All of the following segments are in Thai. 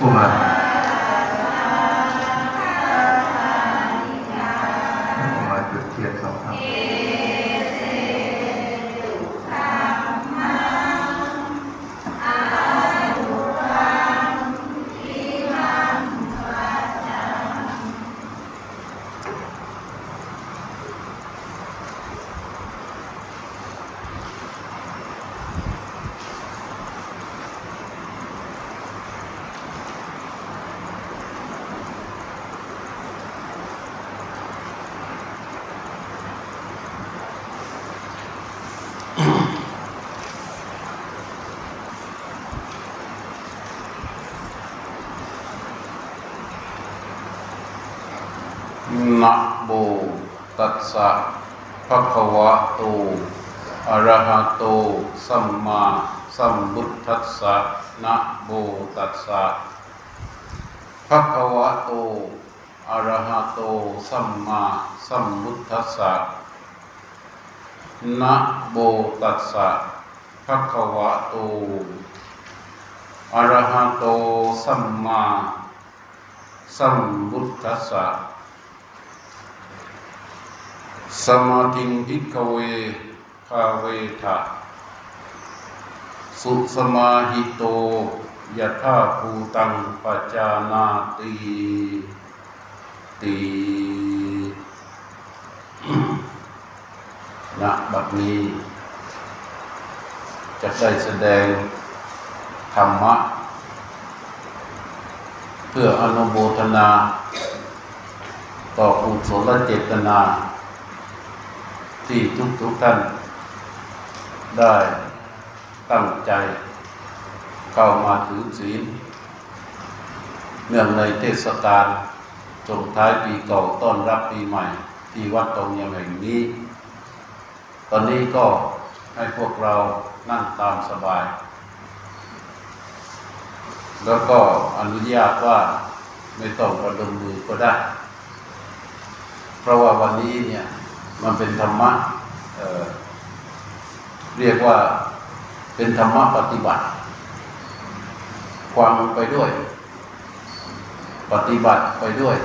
พูดมาพูดมาจุดเทียนสองครั้ง นะโมตัสสะภะคะวะโต อะระหะโต สัมมาสัมพุทธัสสะนะโมตัสสะภะคะวะโต อะระหะโต สัมมาสัมพุ ทัสสะนะโมตัสสะภะคะวะโตอะระหะโตสัมมาสัมพุทธัสสะสมาธิงพิกเวภาเวทะสุสมาหิโตยะธาภูตังปัจจานาติติ ณบัดนี้ จะได้แสดงธรรมะ เพื่ออนุโมทนา ต่อกุศลเจตนา ที่ทุกทุกท่าน ได้ตั้งใจ เข้ามาถือศีลเนื่องในเทศกาลส่งท้ายปีเก่าต้อนรับปีใหม่ ที่วัดตรงยามแห่งนี้ ตอนนี้ก็ให้พวกเรานั่งตามสบาย แล้วก็อนุญาตว่าไม่ต้องประดมมือก็ได้ เพราะว่าวันนี้เนี่ยมันเป็นธรรมะเเรียกว่าเป็นธรรมะปฏิบัติความไปด้วย ปฏิบัติไปด้วย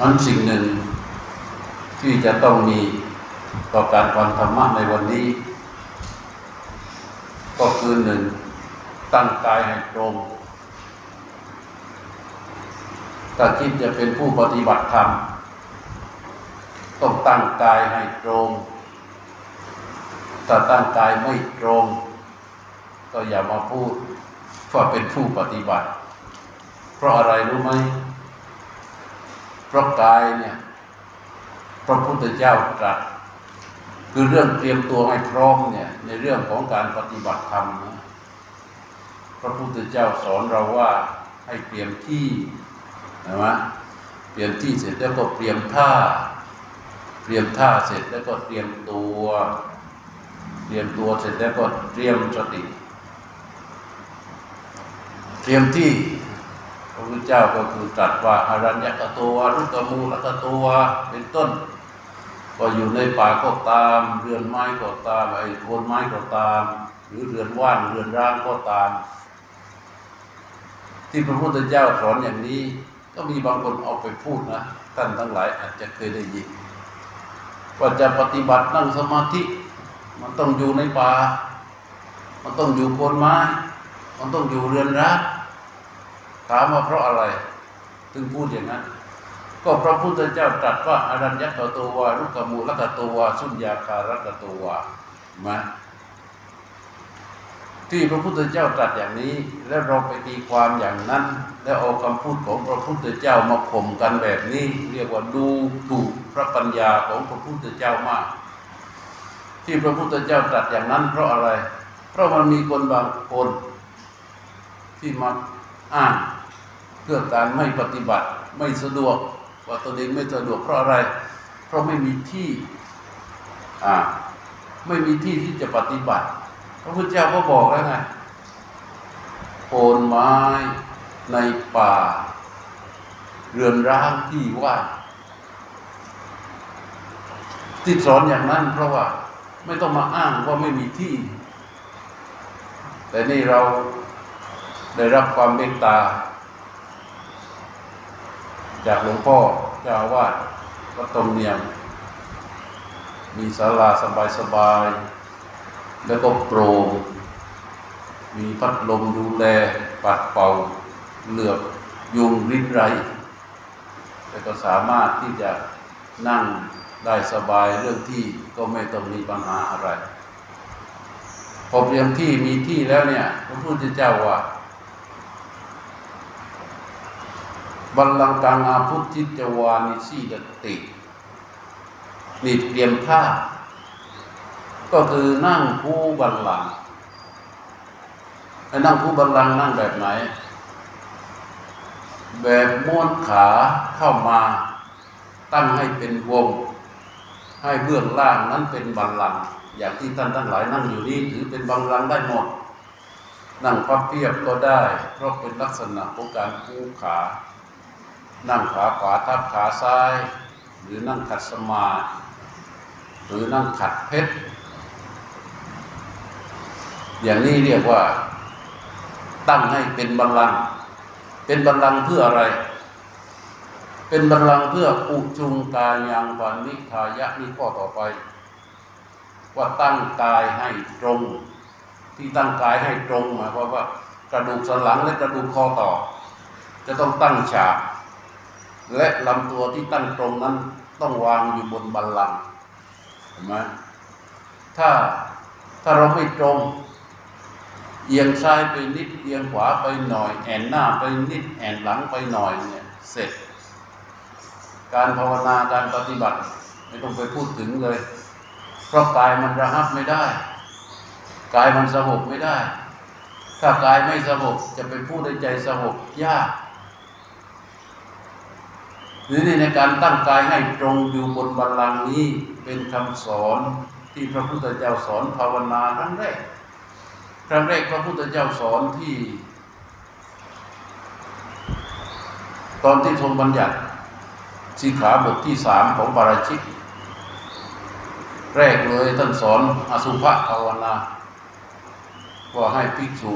นั้นสิ่งหนึ่งที่จะต้องมี ต่อการฟังธรรมะในวันนี้ ก็คือหนึ่ง ตั้งกายให้ตรงถ้าคิดจะเป็นผู้ปฏิบัติธรรม ต้องตั้งกายให้ตรงถ้าตั้งกายไม่ตรง ก็อย่ามาพูดว่าเป็นผู้ปฏิบัติ เพราะอะไรรู้ไหมเพราะกายเนี่ย พระพุทธเจ้าตรัส คือเรื่องเตรียมตัวให้พร้อมเนี่ย ในเรื่องของการปฏิบัติธรรมนะพระพุทธเจ้าสอนเราว่าให้เตรียมที่นะมะเตรียมที่เสร็จแล้วก็เตรียมท่า เตรียมท่าเสร็จแล้วก็เตรียมตัว เตรียมตัวเสร็จแล้วก็เตรียมสติ เตรียมที่พระพุทธเจ้าก็คือตรัสว่าอารัญญกตัวรุกมูลกตัวเป็นต้น ก็อยู่ในป่าก็ตาม เรือนไม้ก็ตามไอ้โคนไม้ก็ตาม หรือเรือนว่างเรือนร้างก็ตาม ที่พระพุทธเจ้าสอนอย่างนี้ ก็มีบางคนเอาไปพูดนะท่านทั้งหลายอาจจะเคยได้ยินว่าจะปฏิบัตินั่งสมาธิ มันต้องอยู่ในป่ามันต้องอยู่โคนไม้ มันต้องอยู่เรือนร้างถามว่าเพราะอะไร ถึงพูดอย่างนั้น ก็พระพุทธเจ้าตรัสว่าอารัญญกตัววารุกมูลกตัววาสุญญาคารกตัววามาที่พระพุทธเจ้าตรัสอย่างนี้ แล้วเราไปตีความอย่างนั้น แล้วเอาคำพูดของพระพุทธเจ้ามาข่มกันแบบนี้ เรียกว่าดูถูกพระปัญญาของพระพุทธเจ้ามาก ที่พระพุทธเจ้าตรัสอย่างนั้น เพราะอะไร เพราะมันมีคนบางคนที่มาอ้างเพื่อการไม่ปฏิบัติไม่สะดวก ว่าตัวเองไม่สะดวกเพราะอะไร เพราะไม่มีที่อ่าไม่มีที่ที่จะปฏิบัติ พระพุทธเจ้าก็บอกแล้วไงโคนไม้ในป่า เรือนร้างที่ว่างที่สอนอย่างนั้นเพราะว่าไม่ต้องมาอ้างว่าไม่มีที่ แต่นี่เราได้รับความเมตตา จากหลวงพ่อเจ้าอาวาสวัดตรงเนียม มีศาลาสบายๆแล้วก็โปร่งมีพัดลมดูแลปัดเป่าเหลือบยุงริ้นไรแล้วก็สามารถที่จะนั่งได้สบายเรื่องที่ก็ไม่ต้องมีปัญหาอะไร พอเตรียมที่มีที่แล้วเนี่ยพระพุทธเจ้าว่า บัลลังกังอาพุทธิจวานิสีดตินี่เตรียมท่าก็คือนั่งคู่บัลลังก์ไอ้นั่งคู่บัลลังก์นั่งแบบไหน แบบม้วนขาเข้ามาตั้งให้เป็นวง ให้เบื้องล่างนั้นเป็นบัลลังก์อย่างที่ท่านทั้งหลายนั่งอยู่นี่ถือเป็นบัลลังก์ได้หมด นั่งพับเพียบก็ได้ เพราะเป็นลักษณะของการคู่ขา นั่งขาขวาทับขาซ้าย หรือนั่งขัดสมาหรือนั่งขัดเพชร อย่างนี้เรียกว่า ตั้งให้เป็นบัลลังก์เป็นบัลลังก์เพื่ออะไร เป็นบัลลังก์เพื่ออุจุงกายยังปานิทายะนี่ข้อต่อไป ว่าตั้งกายให้ตรง ที่ตั้งกายให้ตรงหมายความว่ากระดูกสันหลังและกระดูกคอต่อ จะต้องตั้งฉาก และลำตัวที่ตั้งตรงนั้นต้องวางอยู่บนบัลลังก์เห็นไหมถ้าถ้าเราไม่ตรง เอียงซ้ายไปนิด เอียงขวาไปหน่อย แอนหน้าไปนิด แอนหลังไปหน่อยเนี่ย เสร็จ การภาวนาการปฏิบัติ ไม่ต้องไปพูดถึงเลย เพราะกายมันระหับไม่ได้ กายมันสงบไม่ได้ ถ้ากายไม่สงบจะไปพูดในใจสงบยาก หรือในการตั้งกายให้ตรงอยู่บนบัลลังก์นี้เป็นคำสอนที่พระพุทธเจ้าสอนภาวนาครั้งแรก ครั้งแรกพระพุทธเจ้าสอนที่ ตอนที่ทรงบัญญัติสีขาบทที่สามของปาราชิก แรกเลยท่านสอนอสุภะภาวนาว่าให้ภิกษุ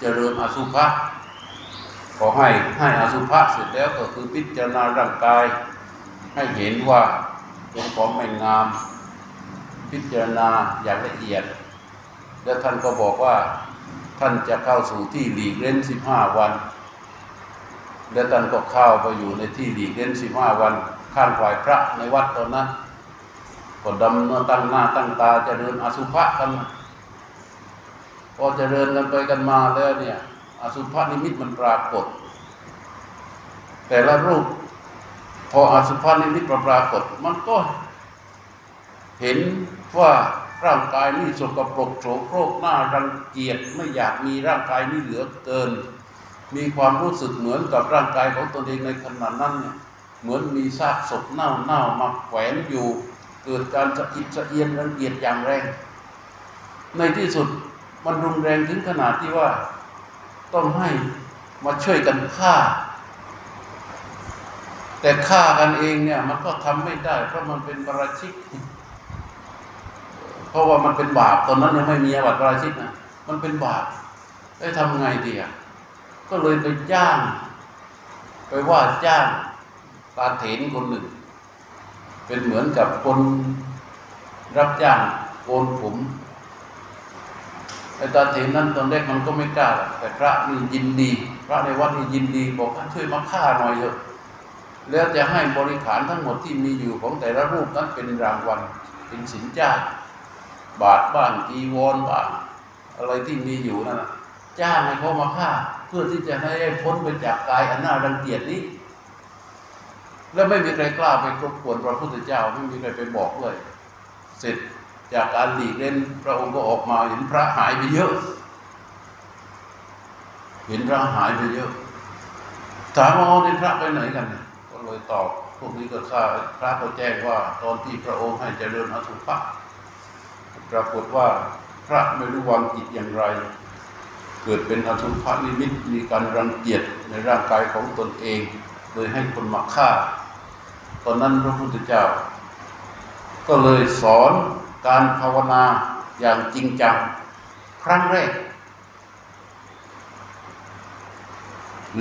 เจริญอสุภะ ขอให้ให้อสุภะเสร็จแล้วก็คือพิจารณาร่างกาย ให้เห็นว่าเป็นของไม่งาม พิจารณาอย่างละเอียด แล้วท่านก็บอกว่าท่านจะเข้าสู่ที่หลีกเล่นสิบห้าวัน แล้วท่านก็เข้าไปอยู่ในที่หลีกเล่นสิบห้าวัน ข้างฝ่ายพระในวัดตอนนั้นก็ดำเนินตั้งหน้าตั้งตาเจะเดินอสุภะกันพอเจะเดินกันไปกันมาแล้วเนี่ย สุภะนิมิตมันปรากฏ แต่ละรูป พออสุภะนิมิตปรากฏ มันก็เห็นว่าร่างกายนี่สกปรกโสโครกหน้ารังเกียจไม่อยากมีร่างกายนี่เหลือเกิน มีความรู้สึกเหมือนกับร่างกายของตนเองในขณะนั้นเนี่ยเหมือนมีซากศพเน่าเน่ามาแขวนอยู่ เกิดการสะอิดสะเอียนรังเกียจอย่างแรง ในที่สุดมันรุนแรงถึงขนาดที่ว่า ต้องให้มาช่วยกันฆ่า แต่ฆ่ากันเองเนี่ย มันก็ทำไม่ได้ เพราะมันเป็นประราชิก เพราะว่ามันเป็นบาปตอนนั้นยังไม่มีอาบัติประราชิกนะมันเป็นบาปได้ทำไงดีอะก็เลยไปจ้าง ไปว่าจ้างตาเถนคนหนึ่ง เป็นเหมือนกับคนรับจ้างโกนผม ไอ้ตาเถนนั้นตอนแรกมันก็ไม่กล้า แต่พระนี่ยินดี พระในวัดนี่ยินดี บอกว่าช่วยมาฆ่าหน่อยเถอะแล้วจะให้บริขารทั้งหมดที่มีอยู่ของแต่ละรูปนั้นเป็นรางวัลเป็นสินจ้างบาทบ้างจีวรบ้างอะไรที่มีอยู่นั่นจ้างให้เขามาฆ่า เพื่อที่จะให้ได้พ้นไปจากกายอันน่ารังเกียจนี้ แล้วไม่มีใครกล้าไปรบกวนพระพุทธเจ้าไม่มีใครไปบอกเลยเสร็จ จากการหลีกเล่นพระองค์ก็ออกมาเห็นพระหายไปเยอะ เห็นพระหายไปเยอะ ถามว่าในพระไปไหนกันก็เลยตอบพวกนี้ก็ทราบพระก็แจ้งว่า ตอนที่พระองค์ให้เจริญอสุภะปรากฏว่าพระไม่รู้วางจิตอย่างไร เกิดเป็นอสุภะนิมิตมีการรังเกียจในร่างกายของตนเองโดยให้คนมาฆ่า ตอนนั้นพระพุทธเจ้า ก็เลยสอน การภาวนาอย่างจริงจัง ครั้งแรก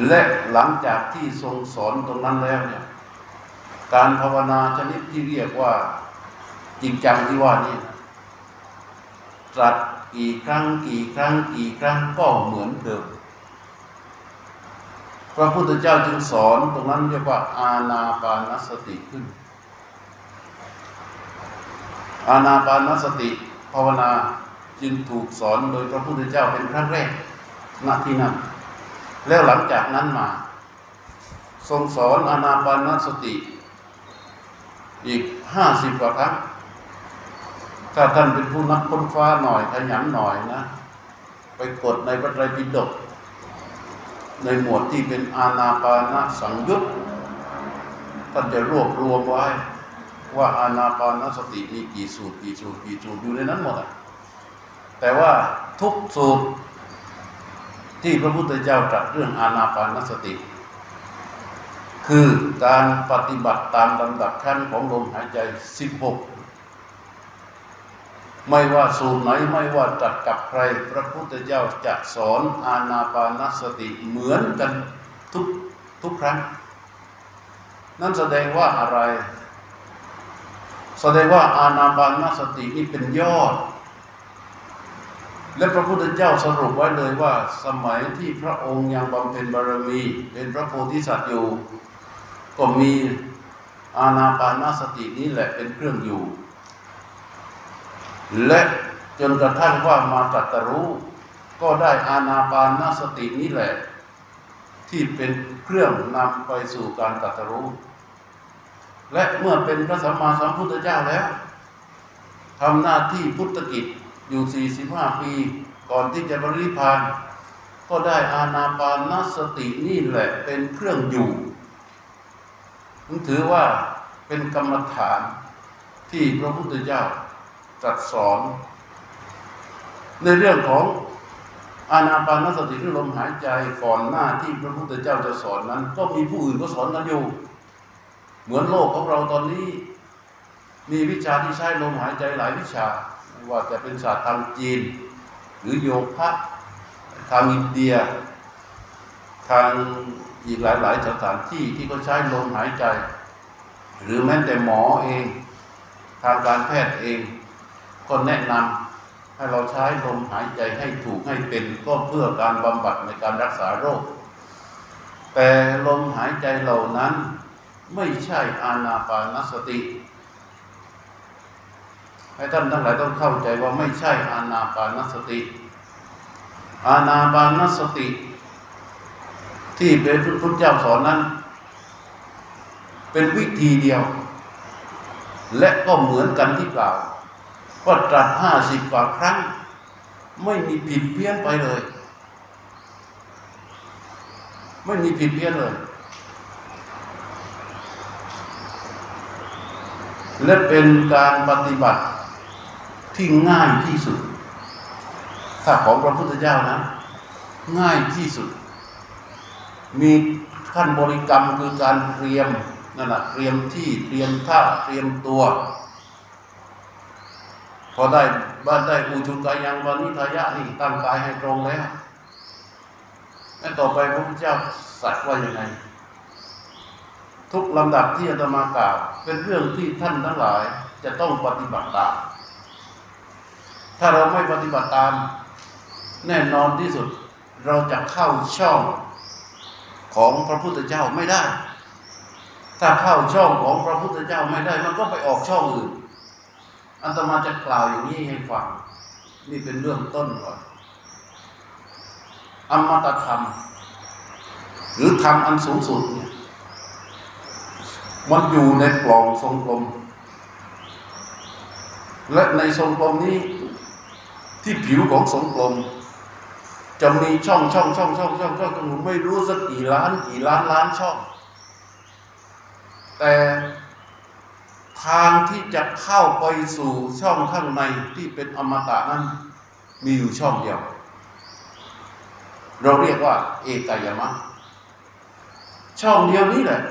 และหลังจากที่ทรงสอนตรงนั้นแล้วเนี่ยการภาวนาชนิดที่เรียกว่าจริงจังที่ว่านี่ตรัสกี่ครั้งกี่ครั้งกี่ครั้งก็เหมือนเดิมพระพุทธเจ้าจึงสอนตรงนั้นเรียกว่าอาณาปานสติขึ้น อาณาปานสติภาวนาจึงถูกสอนโดยพระพุทธเจ้าเป็นครั้งแรกณที่นั้น แล้วหลังจากนั้นมา ทรงสอนอานาปานสติ อีกห้าสิบกว่าครั้งถ้าท่านเป็นผู้นักค้นคว้าหน่อยขยันหน่อยนะ ไปกดในพระไตรปิฎกในหมวดที่เป็นอานาปานสังยุตท่านจะรวบรวมไว้ ว่าอานาปานสติมีกี่สูตรกี่สูตรกี่สูตรอยู่ในนั้นหมดแต่ว่าทุกสูตรที่พระพุทธเจ้าตรัสเรื่องอานาปานสติ คือการปฏิบัติตามลำดับขั้นของลมหายใจ 16 ไม่ว่าสูตรไหนไม่ว่าตรัสกับใคร พระพุทธเจ้าจะสอนอานาปานสติเหมือนกันทุกทุกครั้ง นั่นแสดงว่าอะไร แสดงว่าอานาปานสตินี่เป็นยอด และพระพุทธเจ้าสรุปไว้เลยว่า สมัยที่พระองค์ยังบำเพ็ญบารมี เป็นพระโพธิสัตว์อยู่ ก็มีอาณาปานสตินี้แหละเป็นเครื่องอยู่ และจนกระทั่งว่ามาตรัสรู้ก็ได้อาณาปานสตินี้แหละ ที่เป็นเครื่องนำไปสู่การตรัสรู้ และเมื่อเป็นพระสัมมาสัมพุทธเจ้าแล้วทำหน้าที่พุทธกิจอยู่ 45 ปี ก่อนที่จะบริพานก็ได้อาณาปานสตินี่แหละเป็นเครื่องอยู่ถือว่าเป็นกรรมฐานที่พระพุทธเจ้าตรัสสอน ในเรื่องของอานาปานสติที่ลมหายใจก่อนหน้าที่พระพุทธเจ้าจะสอนนั้น ก็มีผู้อื่นก็สอนกันอยู่ เหมือนโลกของเราตอนนี้ มีวิชาที่ใช้ลมหายใจหลายวิชา ไม่ว่าจะเป็นศาสตร์ทางจีน หรือโยคะทางอินเดีย ทางอีกหลายๆสถานที่ที่เขาใช้ลมหายใจ หรือแม้แต่หมอเอง ทางการแพทย์เองก็แนะนำให้เราใช้ลมหายใจให้ถูกให้เป็นก็เพื่อการบำบัดในการรักษาโรค แต่ลมหายใจเหล่านั้น ไม่ใช่อานาปานสติ ให้ท่านทั้งหลายต้องเข้าใจว่าไม่ใช่อานาปานสติ อานาปานสติ ที่เป็นพระพุทธเจ้าสอนนั้น เป็นวิธีเดียว และก็เหมือนกันที่กล่าวว่าตรัสห้าสิบกว่าครั้ง ไม่มีผิดเพี้ยนไปเลย ไม่มีผิดเพี้ยนเลย และเป็นการปฏิบัติที่ง่ายที่สุด ถ้าของพระพุทธเจ้านะ ง่ายที่สุด มีขั้นบริกรรมคือการเตรียมนั่นแหละเตรียมที่เตรียมท่าเตรียมตัว พอได้บ้านได้อุชุกายังวันนิทายะนี่ตั้งกายให้ตรงแล้วแล้วต่อไปพระพุทธเจ้าสัตว์ว่ายังไง ทุกลำดับที่อาตมากล่าวเป็นเรื่องที่ท่านทั้งหลายจะต้องปฏิบัติตาม ถ้าเราไม่ปฏิบัติตาม แน่นอนที่สุดเราจะเข้าช่องของพระพุทธเจ้าไม่ได้ ถ้าเข้าช่องของพระพุทธเจ้าไม่ได้ มันก็ไปออกช่องอื่น อันตมาจะกล่าวอย่างนี้ให้ฟัง นี่เป็นเรื่องต้นก่อนอมตะธรรม หรือธรรมอันสูงสุดเนี่ย มันอยู่ในกล่องทรงกลม และในทรงกลมนี้ที่ผิวของทรงกลม จะมีช่องช่องช่องช่องช่องช่องช่องไม่รู้สักกี่ล้านกี่ล้านล้านช่อง แต่ทางที่จะเข้าไปสู่ช่องข้างในที่เป็นอมตะนั้นมีอยู่ช่องเดียว เราเรียกว่า เอกายมะช่องเดียวนี้แหละ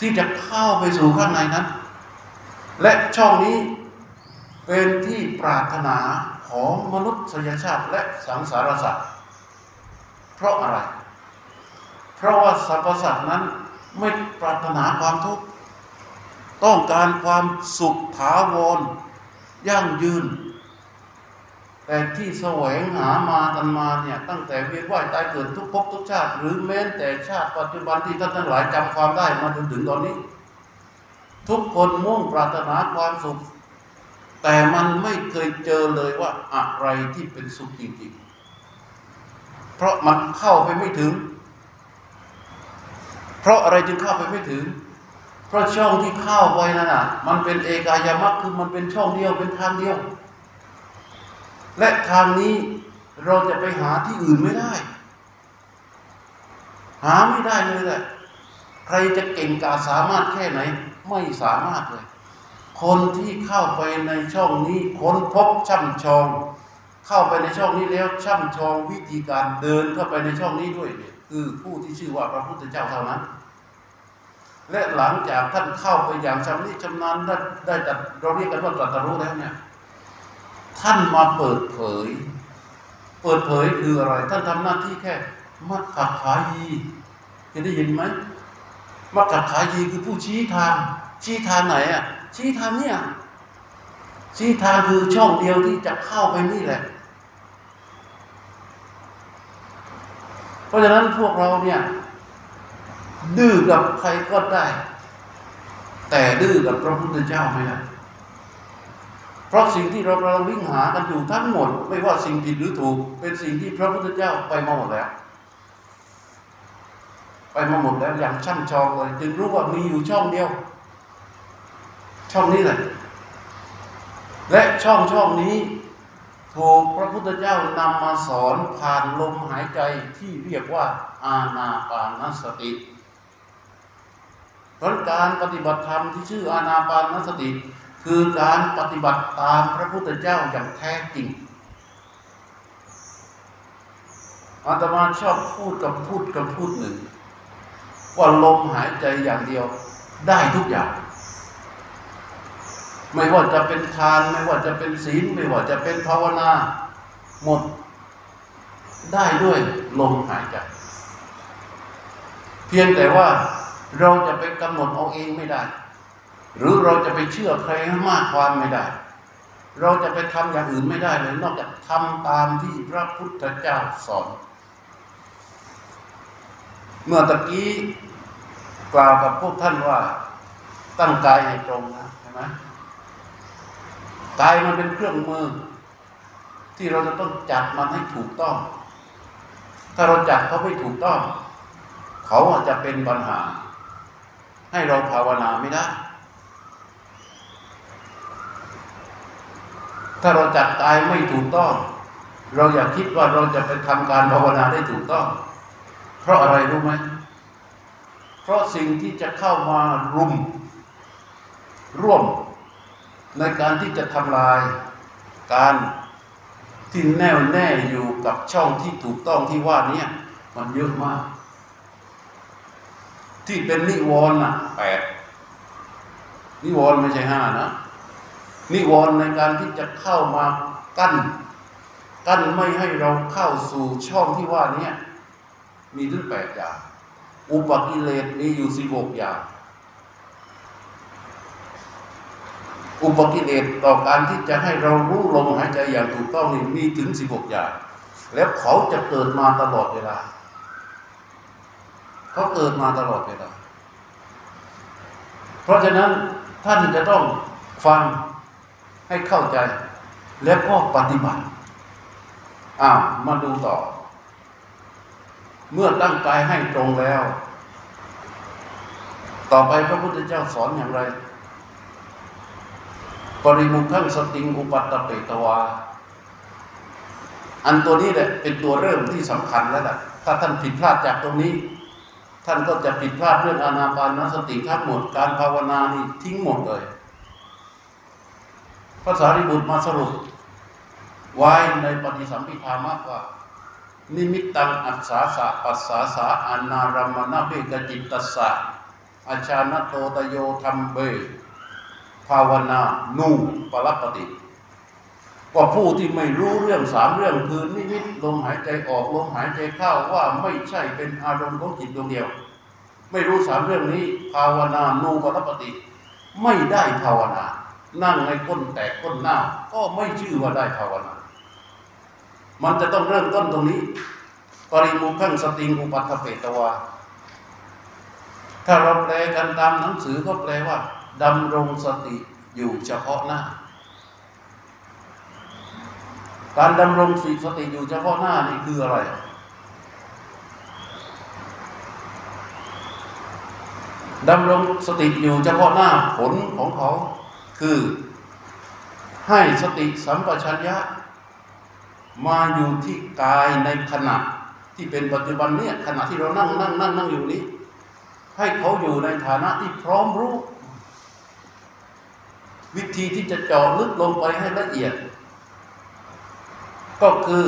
ที่จะเข้าไปสู่ข้างในนั้น และช่องนี้เป็นที่ปรารถนาของมนุษยชาติและสังสารสัตว์เพราะอะไร เพเพราะว่าสรรพสัตว์นั้นไม่ปรารถนาความทุกข์ ต้องการความสุขถาวรยั่งยืน แต่ที่แสวงหามากันมาเนี่ยตั้งแต่เวียนว่ายตายเกิดทุกภพทุกชาติ หรือแม้แต่ชาติปัจจุบันที่ท่านทั้งหลายจำความได้มาจนถึงตอนนี้ ทุกคนมุ่งปรารถนาความสุข แต่มันไม่เคยเจอเลยว่าอะไรที่เป็นสุขจริงๆ เพราะมันเข้าไปไม่ถึง เพราะอะไรจึงเข้าไปไม่ถึง เพราะช่องที่เข้าไปนั่นน่ะ มันเป็นเอกายมัคคือมันเป็นช่องเดียวเป็นทางเดียว และทางนี้เราจะไปหาที่อื่นไม่ได้ หาไม่ได้เลยแหละใครจะเก่งกาสามารถแค่ไหน ไม่สามารถเลย คนที่เข้าไปในช่องนี้ค้นพบช่ำชอง เข้าไปในช่องนี้แล้วช่ำชองวิธีการเดินเข้าไปในช่องนี้ด้วยเนี่ยคือผู้ที่ชื่อว่าพระพุทธเจ้าเท่านั้นและหลังจากท่านเข้าไปอย่างชำนิชำนาญได้ได้จัดเราเรียกกันว่าตรัสรู้แล้วเนี่ย ท่านมาเปิด เผย เปิดเผยคืออะไร ท่านทำหน้าที่แค่มัคคขายีเคยได้ยินไหมมัคคขายีคือผู้ชี้ทาง ชี้ทางไหนอะ ชี้ทางเนี่ยชี้ทางคือช่องเดียวที่จะเข้าไปนี่แหละ เพราะฉะนั้นพวกเราเนี่ยดื้อกับใครก็ได้ แต่ดื้อกับพระพุทธเจ้าไม่ได้ เพราะสิ่งที่เรากำลังวิ่งหากันอยู่ทั้งหมด ไม่ว่าสิ่งผิดหรือถูก เป็นสิ่งที่พระพุทธเจ้าไปมาหมดแล้ว ไปมาหมดแล้วอย่างช่ำชองเลย จึงรู้ว่ามีอยู่ช่องเดียว ช่องนี้แหละและช่องช่องนี้ถูกพระพุทธเจ้านำมาสอนผ่านลมหายใจที่เรียกว่าอาณาปานสติเพราะการปฏิบัติธรรมที่ชื่ออาณาปานสติ คือการปฏิบัติตามพระพุทธเจ้าอย่างแท้จริงอาตมาชอบพูดกับพูดกับพูดหนึ่ง ว่าลมหายใจอย่างเดียวได้ทุกอย่าง ไม่ว่าจะเป็นทานไม่ว่าจะเป็นศีลไม่ว่าจะเป็นภาวนา หมด ได้ด้วยลมหายใจ เพียงแต่ว่าเราจะไปกำหนดเอาเองไม่ได้ หรือเราจะไปเชื่อใครให้มากความไม่ได้ เราจะไปทำอย่างอื่นไม่ได้เลย นอกจากทำตามที่พระพุทธเจ้าสอน เมื่อตะกี้กล่าวกับพวกท่านว่าตั้งกายให้ตรงนะใช่ไหมกายมันเป็นเครื่องมือ ที่เราจะต้องจัดมันให้ถูกต้อง ถ้าเราจัดเขาไม่ถูกต้อง เขาอาจจะเป็นปัญหา ให้เราภาวนาไม่ได้ ถ้าเราจัดกายไม่ถูกต้อง เราอย่าคิดว่าเราจะไปทำการภาวนาได้ถูกต้อง เพราะอะไรรู้ไหม เพราะสิ่งที่จะเข้ามารุม ร่วมในการที่จะทำลายการที่แน่วแน่อยู่กับช่องที่ถูกต้องที่ว่านี้มันเยอะมาก ที่เป็นนิวรณ์อะแปดนิวรณ์ไม่ใช่ห้านะ นิวรณ์ในการที่จะเข้ามากั้น กั้นไม่ให้เราเข้าสู่ช่องที่ว่านี้มีถึงแปดอย่าง อุปกิเลสมีอยู่สิบหกอย่าง อุปกิเลสต่อการที่จะให้เรารู้ลมหายใจอย่างถูกต้องนี่มีถึงสิบหกอย่าง แล้วเขาจะเกิดมาตลอดเวลา เขาเกิดมาตลอดเวลา เพราะฉะนั้นท่านจะต้องฟัง ให้เข้าใจ แล้วก็ปฏิบัติอ้าวมาดูต่อ เมื่อตั้งกายให้ตรงแล้ว ต่อไปพระพุทธเจ้าสอนอย่างไร ปริมุขังสติงอุปัตตเปตวา อันตัวนี้แหละเป็นตัวเริ่มที่สำคัญแล้วล่ะ ถ้าท่านผิดพลาดจากตรงนี้ ท่านก็จะผิดพลาดเรื่องอานาปานสติทั้งหมด การภาวนานี่ทิ้งหมดเลย ระสารีบุตรมาสรุป ไว้ในปฏิสัมพิธามากว่า นิมิตตังอัศสาสะปัสสาสาอานารามณเบกจิตตัสสะอาชานโตตโยธรรมเบภาวนานูปรปติว่าผู้ที่ไม่รู้เรื่องสามเรื่องคือนิมิตลมหายใจออกลมหายใจเข้าว่าไม่ใช่เป็นอารมณ์ของจิตดวงเดียว ไม่รู้สามเรื่องนี้ ภาวนานูปรปฏิไม่ได้ภาวนา นั่งในก้นแตกก้นหน้า ก็ไม่ชื่อว่าได้ภาวนา มันจะต้องเริ่มต้นตรงนี้ ปริมุขังสติงอุปัฏฐเปตวา ถ้าเราแปลกันตามหนังสือก็แปลว่าดำรงสติอยู่เฉพาะหน้า การดำรงสติอยู่เฉพาะหน้านี่คืออะไรดำรงสติอยู่เฉพาะหน้าผลของเขา คือ ให้สติสัมปชัญญะ มาอยู่ที่กายในขณะที่เป็นปัจจุบันเนี่ยขณะที่เรานั่งนั่งนั่งนั่งอยู่นี้ ให้เขาอยู่ในฐานะที่พร้อมรู้ วิธีที่จะเจาะลึกลงไปให้ละเอียด ก็คือ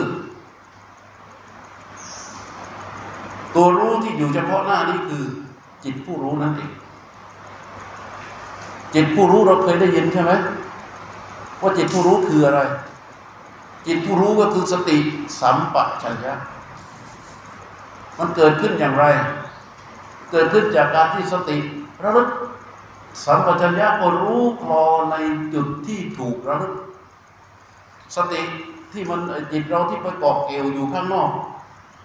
ตัวรู้ที่อยู่เฉพาะหน้านี่คือ จิตผู้รู้นั่นเอง จิตผู้รู้เราเคยได้ยินใช่ไหมว่าจิตผู้รู้คืออะไร จิตผู้รู้ก็คือสติสัมปชัญญะมันเกิดขึ้นอย่างไร เกิดขึ้นจากการที่สติระลึกสัมปชัญญะก็รู้พอในจุดที่ถูกระลึก สติที่มันจิตเราที่ไปเกาะเกลียวอยู่ข้างนอก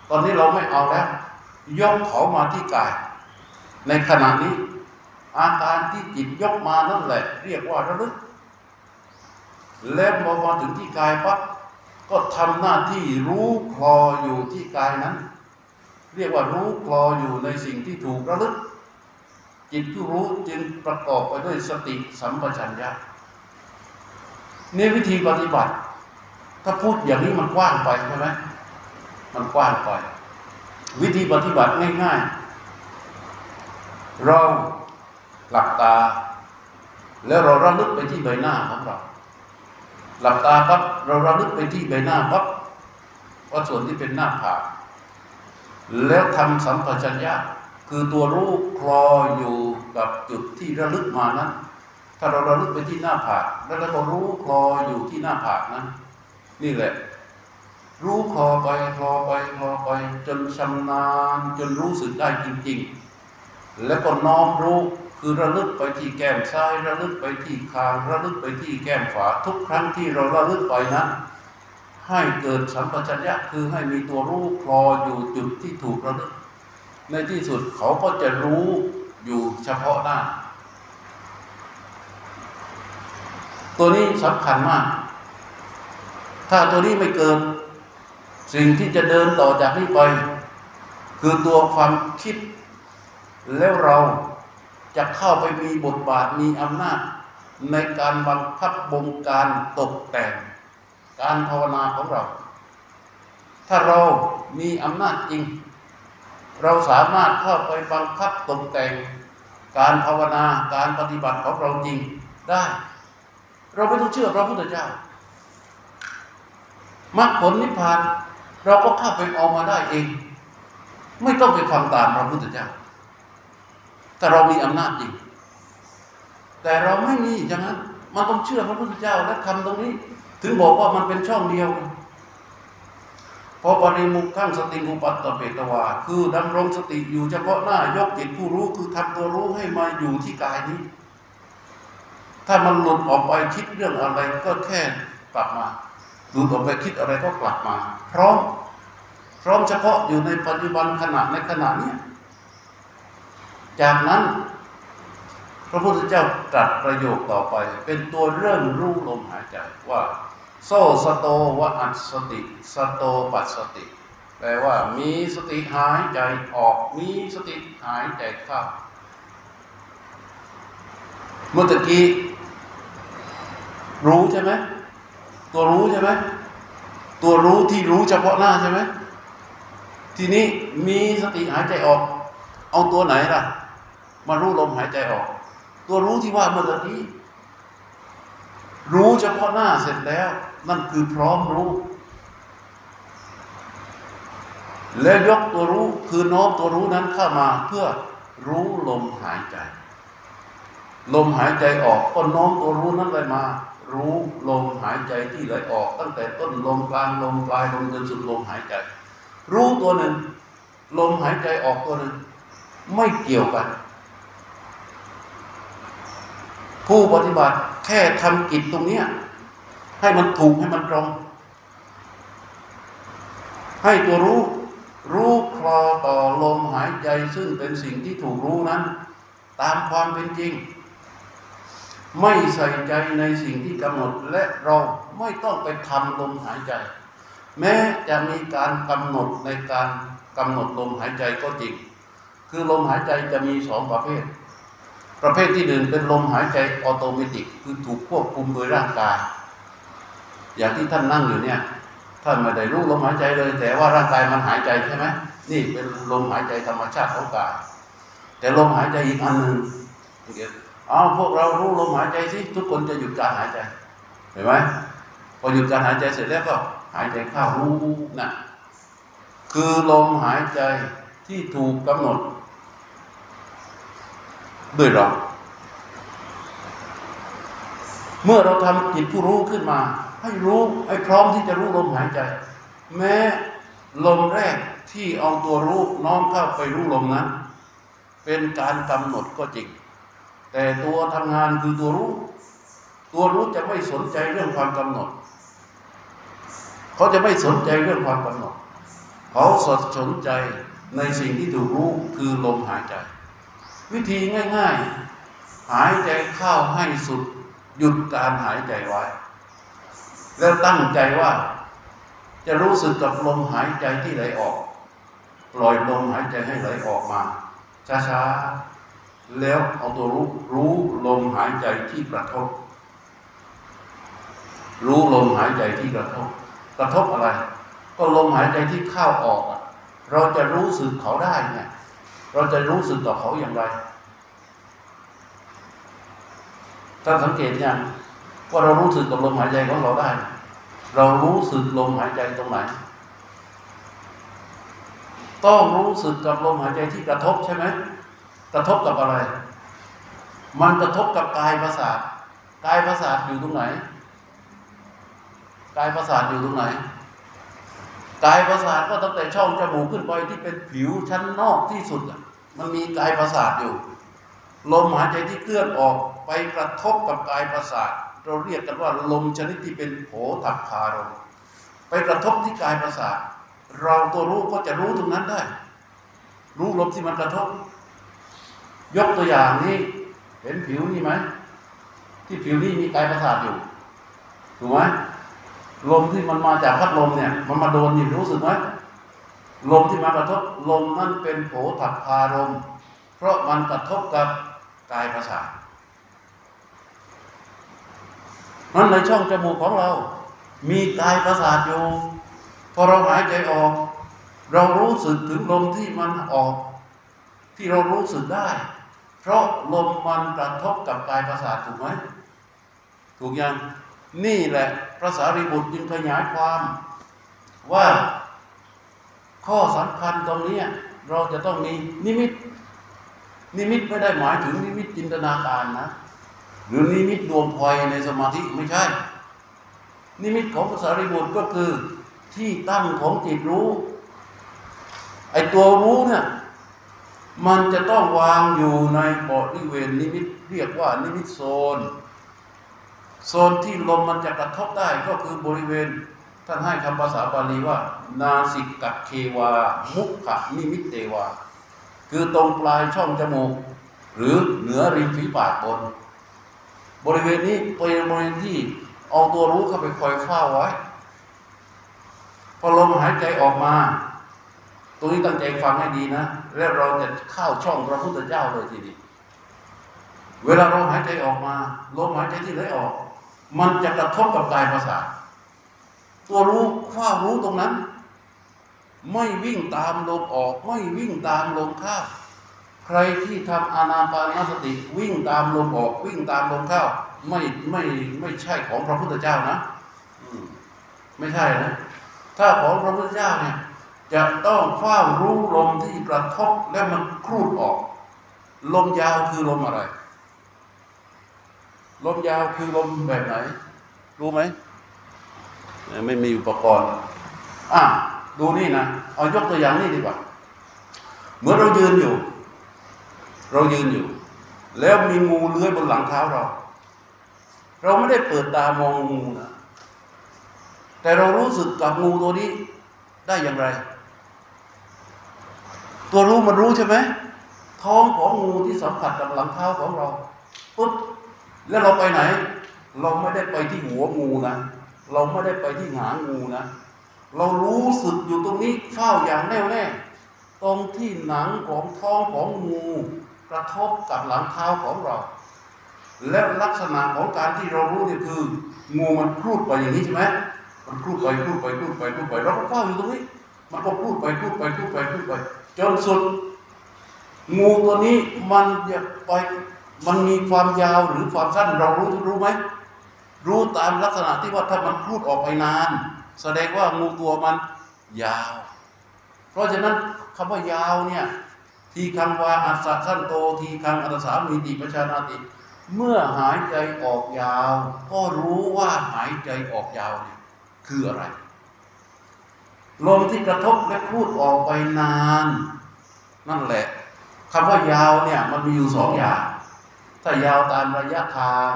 ตอนนี้เราไม่เอาแล้ว ยกเขามาที่กาย ในขณะนี้ อาการที่จิตยกมานั่นแหละ เรียกว่าระลึก แล้วพอมาถึงที่กายปั๊บก็ทำหน้าที่รู้คลออยู่ที่กายนั้น เรียกว่ารู้คลออยู่ในสิ่งที่ถูกระลึก จิตผู้รู้จึงประกอบไปด้วยสติสัมปชัญญะนี่วิธีปฏิบัติ ถ้าพูดอย่างนี้มันกว้างไปใช่ไหมมันกว้างไป วิธีปฏิบัติง่ายๆ เรา หลับตา แล้วเราระลึกไปที่ใบหน้าของเรา หลับตาปั๊บเราระลึกไปที่ใบหน้าปั๊บว่าส่วนที่เป็นหน้าผากแล้วทำสัมปชัญญะคือตัวรู้คลออยู่กับจุดที่ระลึกมานั้น ถ้าเราระลึกไปที่หน้าผากแล้วเราก็รู้คลออยู่ที่หน้าผากนั้นนี่แหละ รู้คลอไปคลอไปคลอไป จนชำนาญจนรู้สึกได้จริง ๆ แล้วก็น้อมรู้ คือระลึกไปที่แก้มซ้ายระลึกไปที่คางระลึกไปที่แก้มขวา ทุกครั้งที่เราระลึกไปนั้นให้เกิดสัมปชัญญะคือให้มีตัวรู้คลออยู่จุดที่ถูกระลึก ในที่สุดเขาก็จะรู้อยู่เฉพาะหน้า ตัวนี้สำคัญมาก ถ้าตัวนี้ไม่เกิด สิ่งที่จะเดินต่อจากนี้ไป คือตัวความคิดแล้วเรา จะเข้าไปมีบทบาทมีอำนาจ ในการบังคับบงการตกแต่ง การภาวนาของเรา ถ้าเรามีอำนาจจริง เราสามารถเข้าไปบังคับตกแต่ง การภาวนาการปฏิบัติของเราจริงได้ เราไม่ต้องเชื่อพระพุทธเจ้ามรรคผลนิพพาน เราก็เข้าไปเอามาได้เอง ไม่ต้องไปฟังตามพระพุทธเจ้า แต่เรามีอำนาจจริง แต่เราไม่มีอย่างนั้น มันต้องเชื่อพระพุทธเจ้าและทำตรงนี้ ถึงบอกว่ามันเป็นช่องเดียวพอปริมุขข้างสติอุปัตตเปตวา คือดำรงสติอยู่เฉพาะหน้ายกจิตผู้รู้คือทำตัวรู้ให้มาอยู่ที่กายนี้ ถ้ามันหลุดออกไปคิดเรื่องอะไรก็แค่กลับมาหลุดออกไปคิดอะไรก็กลับมา พร้อมพร้อมเฉพาะอยู่ในปัจจุบันขณะในขณะเนี้ย จากนั้น พระพุทธเจ้าตรัสประโยคต่อไป เป็นตัวเริ่มรู้ลมหายใจว่า โซสโตวะอัสสติ สโตปัสสติ แปลว่ามีสติหายใจออกมีสติหายใจเข้าเมื่อกี้รู้ใช่ไหมตัวรู้ใช่ไหมตัวรู้ที่รู้เฉพาะหน้าใช่ไหมทีนี้มีสติหายใจออก เอาตัวไหนล่ะ มารู้ลมหายใจออก ตัวรู้ที่ว่าเมื่อกี้รู้เฉพาะหน้าเสร็จแล้ว นั่นคือพร้อมรู้ แล้วยกตัวรู้คือน้อมตัวรู้นั้นเข้ามาเพื่อรู้ลมหายใจ ลมหายใจออกก็น้อมตัวรู้นั้นเลยมา รู้ลมหายใจที่ไหลออก ตั้งแต่ต้นลมกลางลมปลายลมจนสุดลมหายใจ รู้ตัวหนึ่ง ลมหายใจออกตัวหนึ่ง ไม่เกี่ยวกัน ผู้ปฏิบัติแค่ทำกิจตรงเนี้ยให้มันถูกให้มันตรง ให้ตัวรู้ รู้คลอต่อลมหายใจซึ่งเป็นสิ่งที่ถูกรู้นั้น ตามความเป็นจริง ไม่ใส่ใจในสิ่งที่กำหนดและเราไม่ต้องไปทำลมหายใจ แม้จะมีการกำหนดในการกำหนดลมหายใจก็จริง คือลมหายใจจะมีสองประเภท ประเภทที่หนึ่งเป็นลมหายใจออโตเมติกคือถูกควบคุมโดยร่างกาย อย่างที่ท่านนั่งอยู่เนี่ยท่านไม่ได้รู้ลมหายใจเลย แต่ว่าร่างกายมันหายใจใช่ไหมนี่เป็นลมหายใจธรรมชาติของกาย แต่ลมหายใจอีกอันหนึ่งเอาพวกเรารู้ลมหายใจสิทุกคนจะหยุดการหายใจเห็นไหมพอหยุดการหายใจเสร็จแล้วก็หายใจเข้ารู้นะคือลมหายใจที่ถูกกำหนด ด้วยเรา เมื่อเราทำจิตผู้รู้ขึ้นมา ให้รู้ให้พร้อมที่จะรู้ลมหายใจ แม้ลมแรกที่เอาตัวรู้น้อมเข้าไปรู้ลมนั้น เป็นการกำหนดก็จริง แต่ตัวทำงานคือตัวรู้ ตัวรู้จะไม่สนใจเรื่องความกำหนด เขาจะไม่สนใจเรื่องความกำหนด เขาสนใจในสิ่งที่ถูกรู้คือลมหายใจ วิธีง่ายๆ หายใจเข้าให้สุด หยุดการหายใจไว้ แล้วตั้งใจว่า จะรู้สึกกับลมหายใจที่ไหลออก ปล่อยลมหายใจให้ไหลออกมา ช้าๆ แล้วเอาตัวรู้รู้ลมหายใจที่กระทบ รู้ลมหายใจที่กระทบ กระทบอะไร ก็ลมหายใจที่เข้าออก เราจะรู้สึกเขาได้เนี่ย เราจะรู้สึกต่อเขาอย่างไรท่าสังเกตยังว่าเรารู้สึกกับลมหายใจของเราได้ เรารู้สึกลมหายใจตรงไหน ต้องรู้สึกกับลมหายใจที่กระทบใช่ไหมกระทบกับอะไร มันกระทบกับกายประสาทกายประสาทอยู่ตรงไหนกายประสาทอยู่ตรงไหน กายประสาทก็ตั้งแต่ช่องจมูกขึ้นไปที่เป็นผิวชั้นนอกที่สุดอะมันมีกายประสาทอยู่ลมหายใจที่เคลื่อนออกไปกระทบกับกายประสาท เราเรียกกันว่าลมชนิดที่เป็นโผถัพพารมไปกระทบที่กายประสาท เราตัวรู้ก็จะรู้ตรงนั้นได้ รู้ลมที่มันกระทบ ยกตัวอย่างนี้ เห็นผิวนี่ไหมที่ผิวนี่มีกายประสาทอยู่ถูกไหม ลมที่มันมาจากพัดลมเนี่ย มันมาโดนนี่รู้สึกไหมลมที่มากระทบลมนั่นเป็นโผถัพพารม เพราะมันกระทบกับกายประสาทนั้นในช่องจมูกของเรา มีกายประสาทอยู่พอเราหายใจออก เรารู้สึกถึงลมที่มันออก ที่เรารู้สึกได้ เพราะลมมันกระทบกับกายประสาทถูกไหมถูกยัง นี่แหละพระสารีบุตรจึงขยายความว่าข้อสำคัญตรงนี้เราจะต้องมีนิมิต นิมิตไม่ได้หมายถึงนิมิตจินตนาการนะ หรือนิมิตดวงพลอยในสมาธิไม่ใช่ นิมิตของพระสารีบุตรก็คือที่ตั้งของจิตรู้ไอตัวรู้เนี่ยมันจะต้องวางอยู่ในบริเวณนิมิต เรียกว่านิมิตโซน โซนที่ลมมันจะกระทบได้ก็คือบริเวณ ท่านให้คำภาษาบาลีว่า นาสิกกัเควา มุขะนิมิตเตวา คือตรงปลายช่องจมูก หรือเหนือริมฝีปากบน บริเวณนี้เป็นบริเวณที่เอาตัวรู้เข้าไปคอยเฝ้าไว้ พอลมหายใจออกมา ตรงนี้ตั้งใจฟังให้ดีนะ แล้วเราจะเข้าช่องพระพุทธเจ้าเลยทีนี้เวลาเราหายใจออกมาลมหายใจที่ไหลออก มันจะกระทบกับกายประสาทตัวรู้เฝ้ารู้ตรงนั้น ไม่วิ่งตามลมออก ไม่วิ่งตามลมเข้า ใครที่ทำอานาปานสติ วิ่งตามลมออก วิ่งตามลมเข้า ไม่ไม่ไม่ใช่ของพระพุทธเจ้านะไม่ใช่นะถ้าของพระพุทธเจ้าเนี่ย จะต้องเฝ้ารู้ลมที่กระทบและมันครูดออก ลมยาวคือลมอะไร ลมยาวคือลมแบบไหน รู้ไหม ไม่มีอุปกรณ์อะดูนี่นะ เอายกตัวอย่างนี่ดีกว่า เหมือนเรายืนอยู่ เรายืนอยู่ แล้วมีงูเลื้อยบนหลังเท้าเรา เราไม่ได้เปิดตามองงูนะ แต่เรารู้สึกกับงูตัวนี้ได้อย่างไร ตัวรู้มันรู้ใช่ไหมท้องของงูที่สัมผัสกับหลังเท้าของเราปุ๊บ แล้วเราไปไหน เราไม่ได้ไปที่หัวงูนะ เราไม่ได้ไปที่หางงูนะ เรารู้สึกอยู่ตรงนี้เฝ้าอย่างแน่วแน่ตรงที่หนังของท้องของงูกระทบกับหลังเท้าของเรา และลักษณะของการที่เรารู้เนี่ยคือ งูมันครูดไปอย่างนี้ใช่ไหมมันครูดไปครูดไปครูดไปครูดไปเราก็เฝ้าอยู่ตรงนี้ มันก็ครูดไปครูดไปครูดไปครูดไป จนสุด งูตัวนี้มันจะไป มันมีความยาวหรือความสั้นเรารู้รู้ไหมรู้ตามลักษณะที่ว่าถ้ามันครูดออกไปนาน แสดงว่างูตัวมันยาว เพราะฉะนั้นคำว่ายาวเนี่ยทีคังวาอัสสะสั้นโตทีคังอัตสามีติประชานาติ เมื่อหายใจออกยาว ก็รู้ว่าหายใจออกยาวเนี่ยคืออะไรลมที่กระทบและพูดออกไปนาน นั่นแหละคำว่ายาวเนี่ยมันมีอยู่สองอย่าง ถ้ายาวตามระยะทาง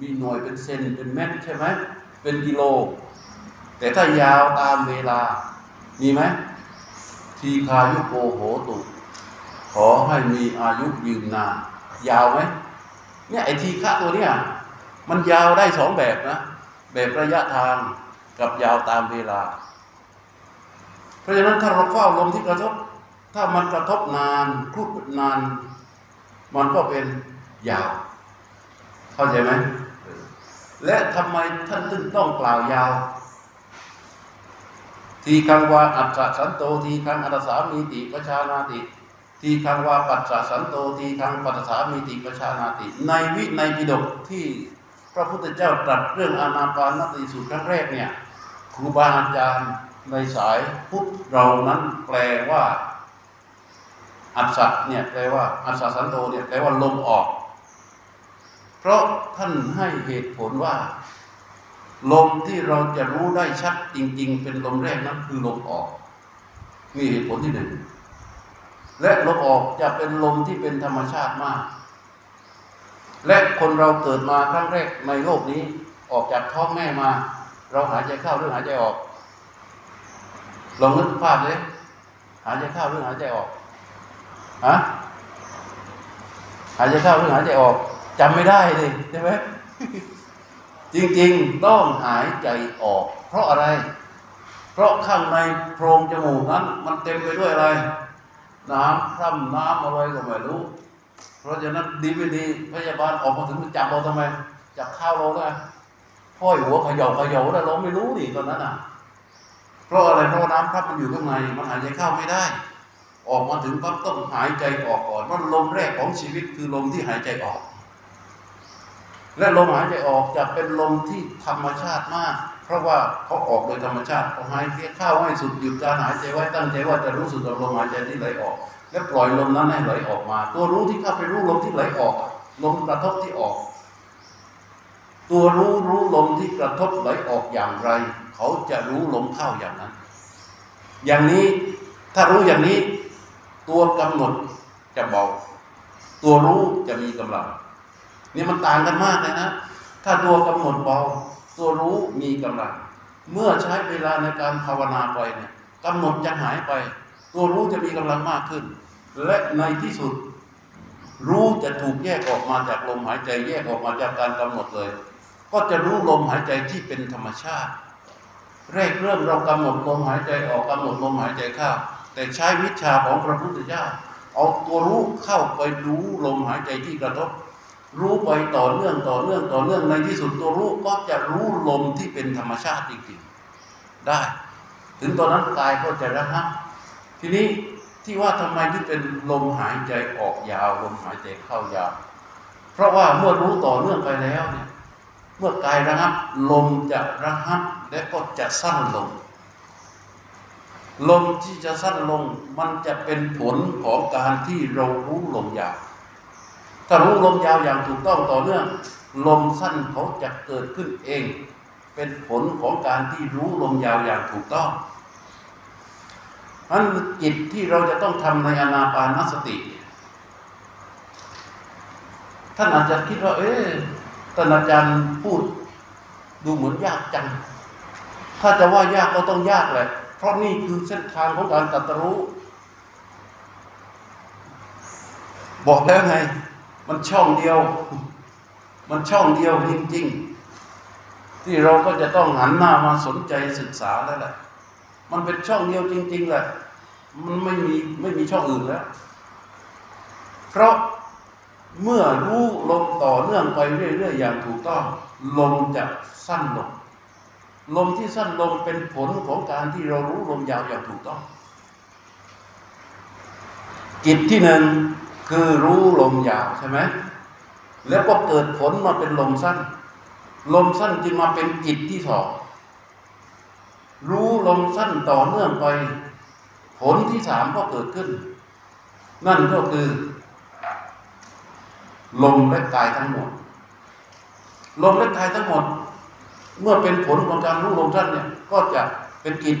มีหน่วยเป็นเซนเป็นเมตรใช่ไหมเป็นกิโล แต่ถ้ายาวตามเวลา มีไหมทีคายุโกโหตุ ขอให้มีอายุยืนนานยาวไหมเนี่ยไอทีฆะตัวเนี้ยมันยาวได้สองแบบนะ แบบระยะทางกับยาวตามเวลา เพราะฉะนั้นถ้าเราเฝ้าลมที่กระทบ ถ้ามันกระทบนานคลุดนาน มันก็เป็น ยาว เข้าใจไหมและทำไมท่านถึงต้องกล่าวยาว ทีคังวาอัตสะสันโตทีคังอัตสามีติประชานาติทีคังวาปัสสะสันโตทีคังปัสสามีติประชานาติ ในวิในปิฎกที่พระพุทธเจ้าตรัสเรื่องอานาปานสติสูตรครั้งแรกเนี่ยครูบาอาจารย์ในสายพุทธเรานั้นแปลว่า อัศะเนี่ยแปลว่าอัศสันโตเนี่ยแปลว่าลมออก เพราะท่านให้เหตุผลว่า ลมที่เราจะรู้ได้ชัดจริง ๆ เป็นลมแรกนั้นคือลมออกนี่เหตุผลที่หนึ่งและลมออกจะเป็นลมที่เป็นธรรมชาติมาก และคนเราเกิดมาครั้งแรกในโลกนี้ออกจากท้องแม่มา เราหายใจเข้าหรือหายใจออกลองนึกภาพเลยหายใจเข้าหรือหายใจออกฮะหายใจเข้าหรือหายใจออก จำไม่ได้เลยใช่ไหมจริงๆต้องหายใจออก เพราะอะไร เพราะข้างในโพรงจมูกนั้น มันเต็มไปด้วยอะไร น้ำคร่ำน้ำอะไรก็ไม่รู้ เพราะฉะนั้นดีไม่ดีพยาบาลออกมาถึงมันจับเราทำไมจับข้าวเราได้พ่อยหัวเขย่าเขย่าแล้วเราไม่รู้ดิตอนนั้นอะ เพราะอะไรเพราะน้ำครับมันอยู่ข้างในมันหายใจเข้าไม่ได้ ออกมาถึงปั๊บต้องหายใจออกก่อนมันลมแรกของชีวิตคือลมที่หายใจออก และลมหายใจออกจะเป็นลมที่ธรรมชาติมาก เพราะว่าเขาออกโดยธรรมชาติพอหายใจเข้าให้สุดหยุดการหายใจไว้ตั้งใจว่าจะรู้สึกกับลมหายใจที่ไหลออก และปล่อยลมนั้นให้ไหลออกมา ตัวรู้ที่เข้าไปรู้ลมที่ไหลออกลมกระทบที่ออก ตัวรู้รู้ลมที่กระทบไหลออกอย่างไร เขาจะรู้ลมเข้าอย่างนั้น อย่างนี้ถ้ารู้อย่างนี้ ตัวกำหนดจะเบา ตัวรู้จะมีกำลัง นี่มันต่างกันมากเลยนะ ถ้าตัวกำหนดเบา ตัวรู้มีกำลัง เมื่อใช้เวลาในการภาวนาไปเนี่ยกำหนดจะหายไป ตัวรู้จะมีกำลังมากขึ้น และในที่สุด รู้จะถูกแยกออกมาจากลมหายใจแยกออกมาจากการกำหนดเลย ก็จะรู้ลมหายใจที่เป็นธรรมชาติแรกเริ่มเรากำหนดลมหายใจออกกำหนดลมหายใจเข้าแต่ใช้วิชาของพระพุทธเจ้า เอาตัวรู้เข้าไปรู้ลมหายใจที่กระทบ รู้ไปต่อเนื่องต่อเนื่องต่อเนื่องในที่สุดตัวรู้ก็จะรู้ลมที่เป็นธรรมชาติจริงๆได้ ถึงตอนนั้นกายก็จะระงับทีนี้ที่ว่าทำไมที่เป็นลมหายใจออกยาวลมหายใจเข้ายาว เพราะว่าเมื่อรู้ต่อเนื่องไปแล้วเนี่ยเมื่อกายระงับลมจะระงับและก็จะสั้นลง ลมที่จะสั้นลงมันจะเป็นผลของการที่เรารู้ลมยาว ถ้ารู้ลมยาวอย่างถูกต้องต่อเนื่องลมสั้นเขาจะเกิดขึ้นเอง เป็นผลของการที่รู้ลมยาวอย่างถูกต้องนั้นจิตที่เราจะต้องทำในอนาปานสติ ท่านอาจจะคิดว่า เอ๊ะท่านอาจารย์พูดดูเหมือนยากจัง ถ้าจะว่ายากก็ต้องยากแหละ เพราะนี่คือเส้นทางของการตรัสรู้ บอกแล้วไง มันช่องเดียว มันช่องเดียวจริงๆ ที่เราก็จะต้องหันหน้ามาสนใจศึกษาแล้วแหละ มันเป็นช่องเดียวจริง ๆแหละ มันไม่มีไม่มีช่องอื่นแล้ว เพราะเมื่อรู้ลมต่อเนื่องไปเรื่อยๆอย่างถูกต้อง ลมจะสั้นลง ลมที่สั้นลงเป็นผลของการที่เรารู้ลมยาวอย่างถูกต้องกิจที่หนึ่ง คือรู้ลมยาวใช่ไหมแล้วก็เกิดผลมาเป็นลมสั้น ลมสั้นจึงมาเป็นกิจที่สองรู้ลมสั้นต่อเนื่องไป ผลที่สามก็เกิดขึ้น นั่นก็คือ ลมและกายทั้งหมด ลมและกายทั้งหมด เมื่อเป็นผลของการรู้ลมสั้นเนี่ยก็จะเป็นกิจ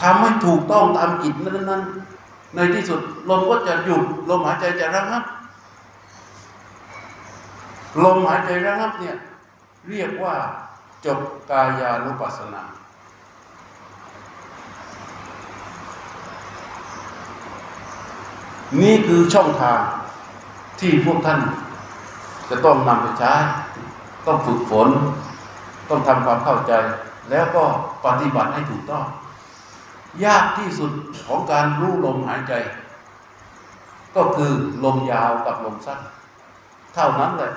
ทำให้ถูกต้องตามกิจนั้นๆ ในที่สุดลมก็จะหยุดลมหายใจจะระงับ ลมหายใจระงับเนี่ยเรียกว่าจบกายานุปัสสนา นี่คือช่องทางที่พวกท่านจะต้องนำไปใช้ ต้องฝึกฝน ต้องทำความเข้าใจ แล้วก็ปฏิบัติให้ถูกต้อง ยากที่สุดของการรู้ลมหายใจ ก็คือลมยาวกับลมสั้น เท่านั้นแหละ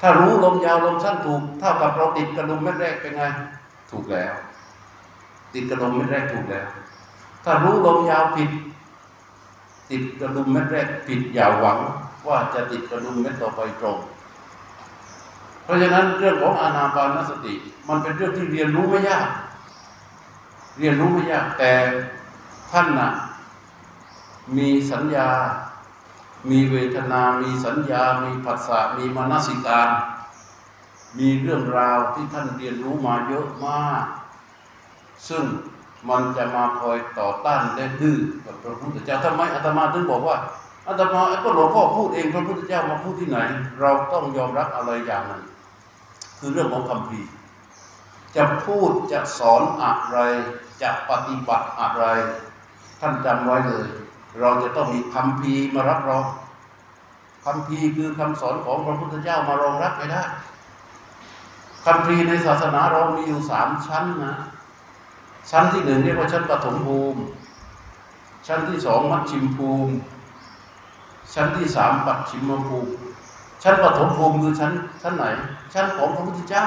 ถ้ารู้ลมยาวลมสั้นถูก เท่ากับเราติดกระดุมเม็ดแรกเป็นไง ถูกแล้ว ติดกระดุมเม็ดแรกถูกแล้ว ถ้ารู้ลมยาวผิด ติดกระดุมเม็ดแรกผิดอย่าหวังว่าจะติดกระดุมเม็ดต่อไปตรง เพราะฉะนั้นเรื่องของอานาปานสติ มันเป็นเรื่องที่เรียนรู้ไม่ยาก เรียนรู้ไม่ยากแต่ท่านน่ะมีสัญญา มีเวทนา มีสัญญา มีภาษามีมนสิการ มีเรื่องราวที่ท่านเรียนรู้มาเยอะมาก ซึ่งมันจะมาคอยต่อต้านและดื้อกับพระพุทธเจ้าทำไมอาตมาถึงบอกว่าอาตมาก็หลวงพ่อพูดเองพระพุทธเจ้ามาพูดที่ไหน เราต้องยอมรับอะไรอย่างนึ่งคือเรื่องของคำพี จะพูดจะสอนอะไร จะปฏิบัติอะไร ท่านจำไว้เลย เราจะต้องมีคำพีมารับรองคำพีคือคำสอนของพระพุทธเจ้ามารองรับไปได้คำพีในศาสนาเรามีอยู่สามชั้นนะชั้นที่หนึ่งเรียกว่าชั้นปฐมภูมิ ชั้นที่สองมัชชิมภูมิ ชั้นที่สามปัจฉิมภูมิ ชั้นปฐมภูมิคือชั้นชั้นไหน ชั้นของพระพุทธเจ้า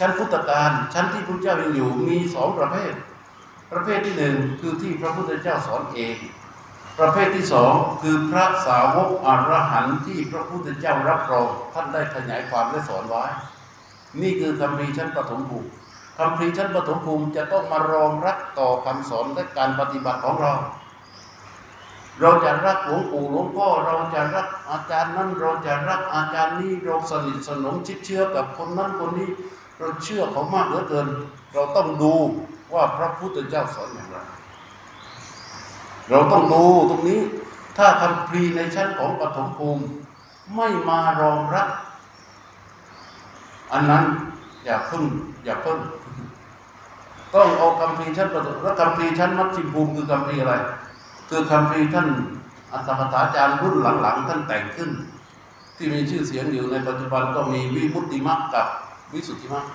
ชั้นพุทธการชั้นที่พระพุทธเจ้ายังอยู่มีสองประเภท ประเภทที่หนึ่งคือที่พระพุทธเจ้าสอนเอง ประเภทที่สองคือพระสาวกอรหันต์ที่พระพุทธเจ้ารับรองท่านได้ขยายความและสอนไว้ นี่คือคำพีชั้นปฐมภูมิคำพีชั้นปฐมภูมิจะต้องมารองรับต่อคำสอนและการปฏิบัติของเราเราจะรักหลวงปู่หลวงพ่อเราจะรักอาจารย์นั้นเราจะรักอาจารย์นี้เราสนิทสนมชิดเชื่อกับคนนั้นคนนี้ เราเชื่อเขามากเหลือเกิน เราต้องดูว่าพระพุทธเจ้าสอนอย่างไร เราต้องดูตรงนี้ ถ้าคำพีร์ในชั้นของปฐมภูมิไม่มารองรับ อันนั้นอย่าพึ่งอย่าพึ่งต้องเอาคำพีร์ชั้นปฐมแล้วคำพีร์ชั้นมัชชิมภูมิคือคำพีร์อะไร คือคำพีร์ท่านอัตถกถาจารย์รุ่นหลังๆ ท่านแต่งขึ้น ที่มีชื่อเสียงอยู่ในปัจจุบันก็มีวิมุตติมักกับ วิสุทธิมัก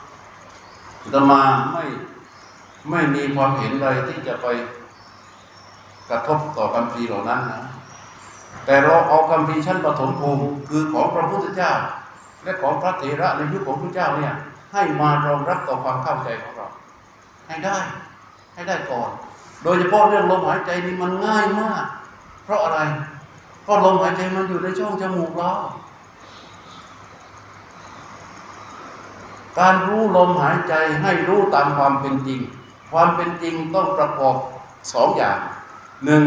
อาตมาไม่ไม่มีความเห็นอะไรที่จะไปกระทบต่อคำพีเหล่านั้นนะแต่เราเอาคำพีชั้นปฐมภูมิคือของพระพุทธเจ้า และของพระเถระในยุคของพระเจ้าเนี่ย ให้มารองรับต่อความเข้าใจของเรา ให้ได้ ให้ได้ก่อน โดยเฉพาะเรื่องลมหายใจนี่มันง่ายมาก เพราะอะไรเพราะลมหายใจมันอยู่ในช่องจมูกเรา การรู้ลมหายใจให้รู้ตามความเป็นจริง ความเป็นจริงต้องประกอบสองอย่างหนึ่ง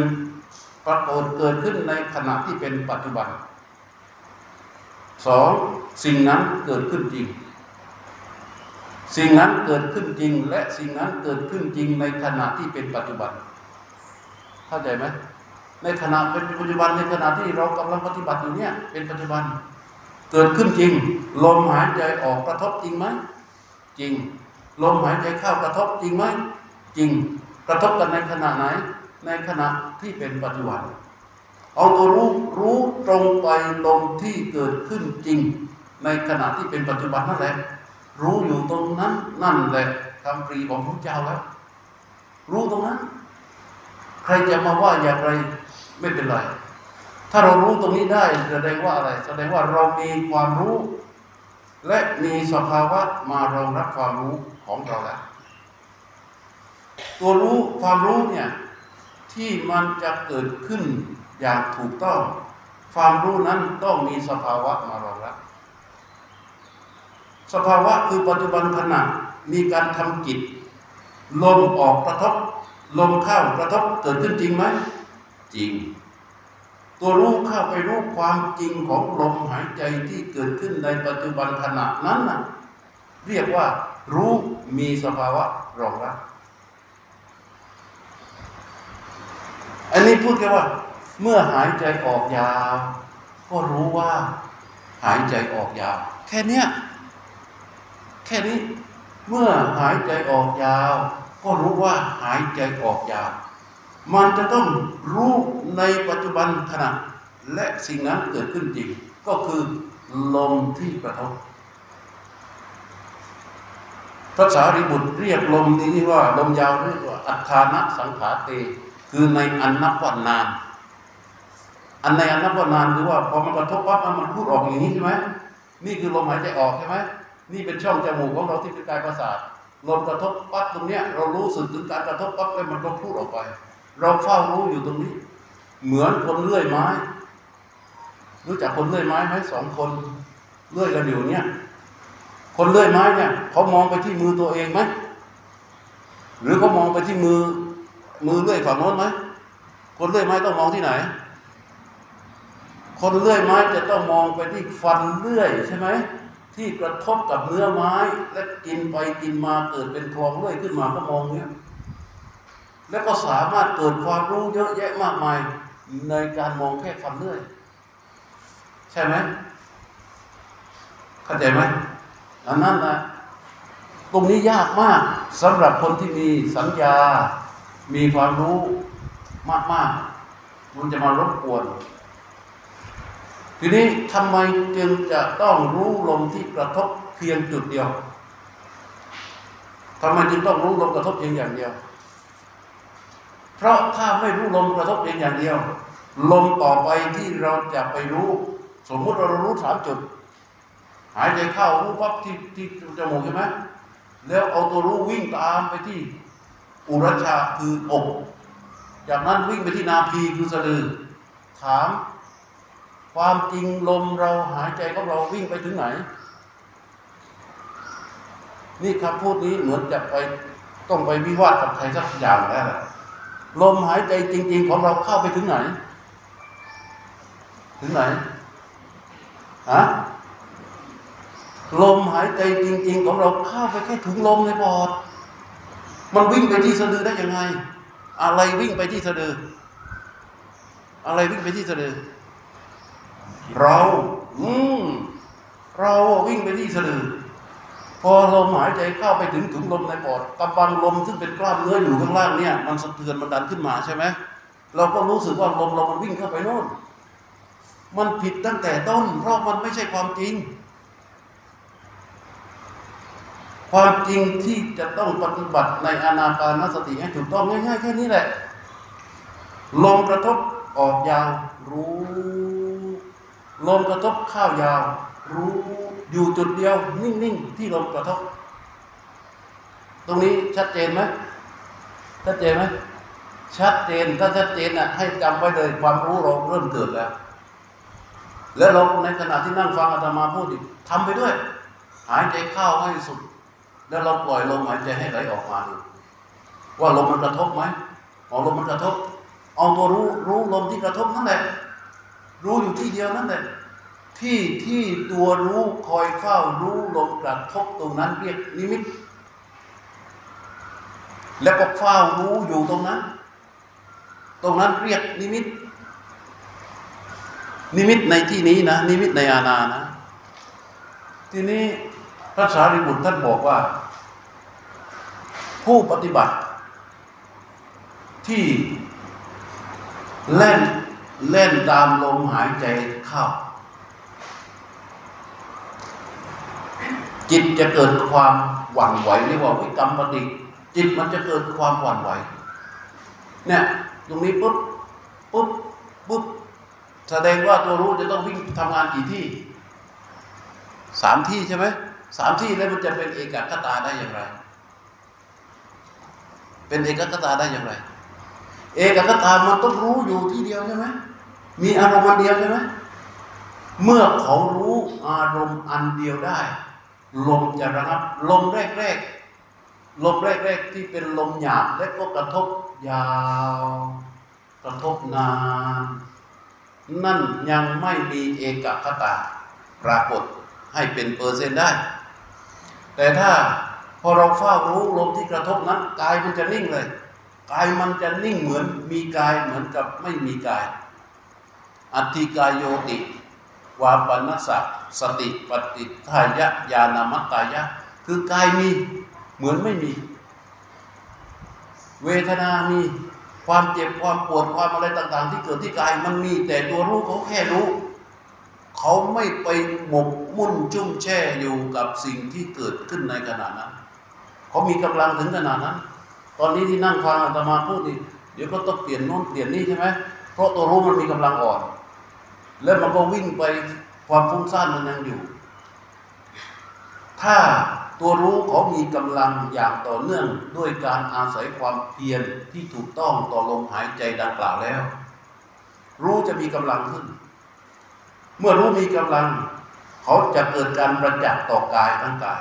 ปรากฏเกิดขึ้นในขณะที่เป็นปัจจุบันสองสิ่งนั้นเกิดขึ้นจริง สิ่งนั้นเกิดขึ้นจริง และสิ่งนั้นเกิดขึ้นจริงในขณะที่เป็นปัจจุบัน เข้าใจไหมในขณะเป็นปัจจุบันในขณะที่เรากำลังปฏิบัติอยู่เนี่ยเป็นปัจจุบัน เกิดขึ้นจริง ลมหายใจออกกระทบจริงไหมจริง ลมหายใจเข้ากระทบจริงไหมจริง กระทบกันในขณะไหน ในขณะที่เป็นปัจจุบันเอาตัวรู้รู้ตรงไปลมที่เกิดขึ้นจริง ในขณะที่เป็นปัจจุบันนั่นแหละ รู้อยู่ตรงนั้นนั่นแหละคำปรีของพระเจ้าแล้วรู้ตรงนั้น ใครจะมาว่าอย่างไรไม่เป็นไร ถ้าเรารู้ตรงนี้ได้แสดงว่าอะไร แสดงว่าเรามีความรู้ และมีสภาวะมารองรับความรู้ของเราแล้วตัวรู้ความรู้เนี่ยที่มันจะเกิดขึ้นอย่างถูกต้อง ความรู้นั้นต้องมีสภาวะมารองรับสภาวะคือปัจจุบันขณะมีการทำกิจลมออกกระทบลมเข้ากระทบเกิดขึ้นจริงไหมจริง ตัวรู้เข้าไปรู้ความจริงของลมหายใจที่เกิดขึ้นในปัจจุบันขณะนั้นนะเรียกว่า รู้มีสภาวะรองรับอันนี้พูดแค่ว่า เมื่อหายใจออกยาว ก็รู้ว่าหายใจออกยาว แค่เนี้ยแค่นี้เมื่อหายใจออกยาว ก็รู้ว่าหายใจออกยาว มันจะต้องรู้ในปัจจุบันขณะและสิ่งนั้นเกิดขึ้นจริง ก็คือลมที่กระทบภาษาริบุตรเรียกลมนี้ว่าลมยาวเรียกว่า อัฏฐานะสังขาเต คือในอันนับวันนาน อันในอันนับวันนานคือว่าพอมันกระทบปั๊บมันพูดออกอย่างนี้ใช่ไหมนี่คือลมหายใจออกใช่ไหมนี่เป็นช่องจมูกของเราที่เป็นกายประสาทลมกระทบปั๊บตรงเนี้ยเรารู้สึกถึงการกระทบปั๊บแล้วมันก็พูดออกไป เราเฝ้ารู้อยู่ตรงนี้ เหมือนคนเลื่อยไม้ รู้จักคนเลื่อยไม้ไหมสองคนเลื่อยกันอยู่เนี่ยคนเลื่อยไม้เนี่ยเขามองไปที่มือตัวเองไหมหรือเขามองไปที่มือ มือเลื่อยฝั่งโน้นไหมคนเลื่อยไม้ต้องมองที่ไหน คนเลื่อยไม้จะต้องมองไปที่ฟันเลื่อยใช่ไหมที่กระทบกับเนื้อไม้ และกินไปกินมาเกิดเป็นคลองเลื่อยขึ้นมาก็มองเนี้ย แล้วก็สามารถเกิดความรู้เยอะแยะมากมายในการมองแค่ฟันเลื่อยใช่ไหมเข้าใจไหมอันนั้นนะตรงนี้ยากมากสำหรับคนที่มีสัญญา มีความรู้มากๆมันจะมารบกวน ทีนี้ทำไมจึงจะต้องรู้ลมที่กระทบเพียงจุดเดียวทำไมจึงต้องรู้ลมกระทบเพียงอย่างเดียว เพราะถ้าไม่รู้ลมกระทบเพียงอย่างเดียว ลมต่อไปที่เราจะไปรู้ สมมุติเรารู้สามจุด หายใจเข้ารู้ปั๊บที่ที่จมูกใช่ไหมแล้วเอาตัวรู้วิ่งตามไปที่อุรชชาคืออกจากนั้นวิ่งไปที่นาพีคือสะดือถามความจริงลมเราหายใจของเราวิ่งไปถึงไหน นี่คำพูดนี้เหมือนจะไปต้องไปวิวาทกับใครสักอย่างแล้วแหละ ลมหายใจจริง ๆ ของเราเข้าไปถึงไหน ถึงไหนฮะลมหายใจจริง ๆ ของเราเข้าไปแค่ถึงลมในปอด มันวิ่งไปที่สะดือได้ยังไง อะไรวิ่งไปที่สะดือ อะไรวิ่งไปที่สะดือ เรา อืมเราวิ่งไปที่สะดือ พอลมหายใจเข้าไปถึงถึงลมในปอดกำบังลมซึ่งเป็นกล้ามเนื้ออยู่ข้างล่างเนี่ย มันสะเทือนมันดันขึ้นมาใช่ไหมเราก็รู้สึกว่าลมเรามันวิ่งเข้าไปโน่น มันผิดตั้งแต่ต้น เพราะมันไม่ใช่ความจริง ความจริงที่จะต้องปฏิบัติในอนาปานสติให้ถูกต้องง่ายๆแค่นี้แหละ ลมกระทบออกยาวรู้ ลมกระทบเข้ายาวรู้ อยู่จุดเดียว นิ่งๆที่ลมกระทบ ตรงนี้ชัดเจนไหมชัดเจนไหมชัดเจนถ้าชัดเจนน่ะให้จำไว้เลยความรู้เราเริ่มเกิดแล้ว แล้วเราในขณะที่นั่งฟังอาตมาพูดอีกทำไปด้วย หายใจเข้าให้สุด แล้วเราปล่อยลมหายใจให้ไหลออกมาดูว่าลมมันกระทบไหมเอาลมมันกระทบ เอาตัวรู้รู้ลมที่กระทบนั่นแหละ รู้อยู่ที่เดียวนั่นแหละ ที่ที่ตัวรู้คอยเฝ้ารู้ลมกระทบตรงนั้นเรียกนิมิต แล้วก็เฝ้ารู้อยู่ตรงนั้น ตรงนั้นเรียกนิมิต นิมิตในที่นี้นะ นิมิตในอาณานะ ทีนี้พระสารีบุตรท่านบอกว่า ผู้ปฏิบัติ ที่เล่นเล่นตามลมหายใจเข้า จิตจะเกิดความหวั่นไหวเรียกว่าวิกรรมปฏิจิตมันจะเกิดความหวั่นไหวเนี่ยตรงนี้ปุ๊บปุ๊บปุ๊บแสดงว่าตัวรู้จะต้องวิ่งทำงานกี่ที่สามที่ใช่ไหมสามที่แล้วมันจะเป็นเอกคตาได้อย่างไร เป็นเอกคตาได้อย่างไร เอกคตามันต้องรู้อยู่ที่เดียวใช่ไหมมีอารมณ์อันเดียวใช่ไหมเมื่อเขารู้อารมณ์อันเดียวได้ ลมจะระงับลมแรกๆลมแรกๆที่เป็นลมหยาบและก็กระทบยาว กระทบนาน นั่นยังไม่มีเอกคตาปรากฏให้เป็นเปอร์เซ็นต์ได้ แต่ถ้าพอเราเฝ้ารู้ลมที่กระทบนั้นกายมันจะนิ่งเลยกายมันจะนิ่งเหมือนมีกายเหมือนกับไม่มีกาย อัติกายโยติ วาปนัสสะสติปฏิทายะญาณมัตตายะ คือกายมีเหมือนไม่มี เวทนามีความเจ็บความปวดความอะไรต่าง ๆ ที่เกิดที่กายมันมีแต่ตัวรู้เขาแค่รู้ เขาไม่ไปหมกมุ่นจุ่มแช่อยู่กับสิ่งที่เกิดขึ้นในขณะนั้น เขามีกำลังถึงขนาดนั้น ตอนนี้ที่นั่งฟังอาตมาพูดนี่เดี๋ยวก็ต้องเปลี่ยนโน้นเปลี่ยนนี่ใช่ไหมเพราะตัวรู้มันมีกำลังอ่อน แล้วมันก็วิ่งไปความฟุ้งซ่านมันยังอยู่ ถ้าตัวรู้เขามีกำลังอย่างต่อเนื่องด้วยการอาศัยความเพียรที่ถูกต้องต่อลมหายใจดังกล่าวแล้ว รู้จะมีกำลังขึ้น เมื่อรู้มีกำลัง เขาจะเกิดการประจักษ์ต่อกายทั้งกาย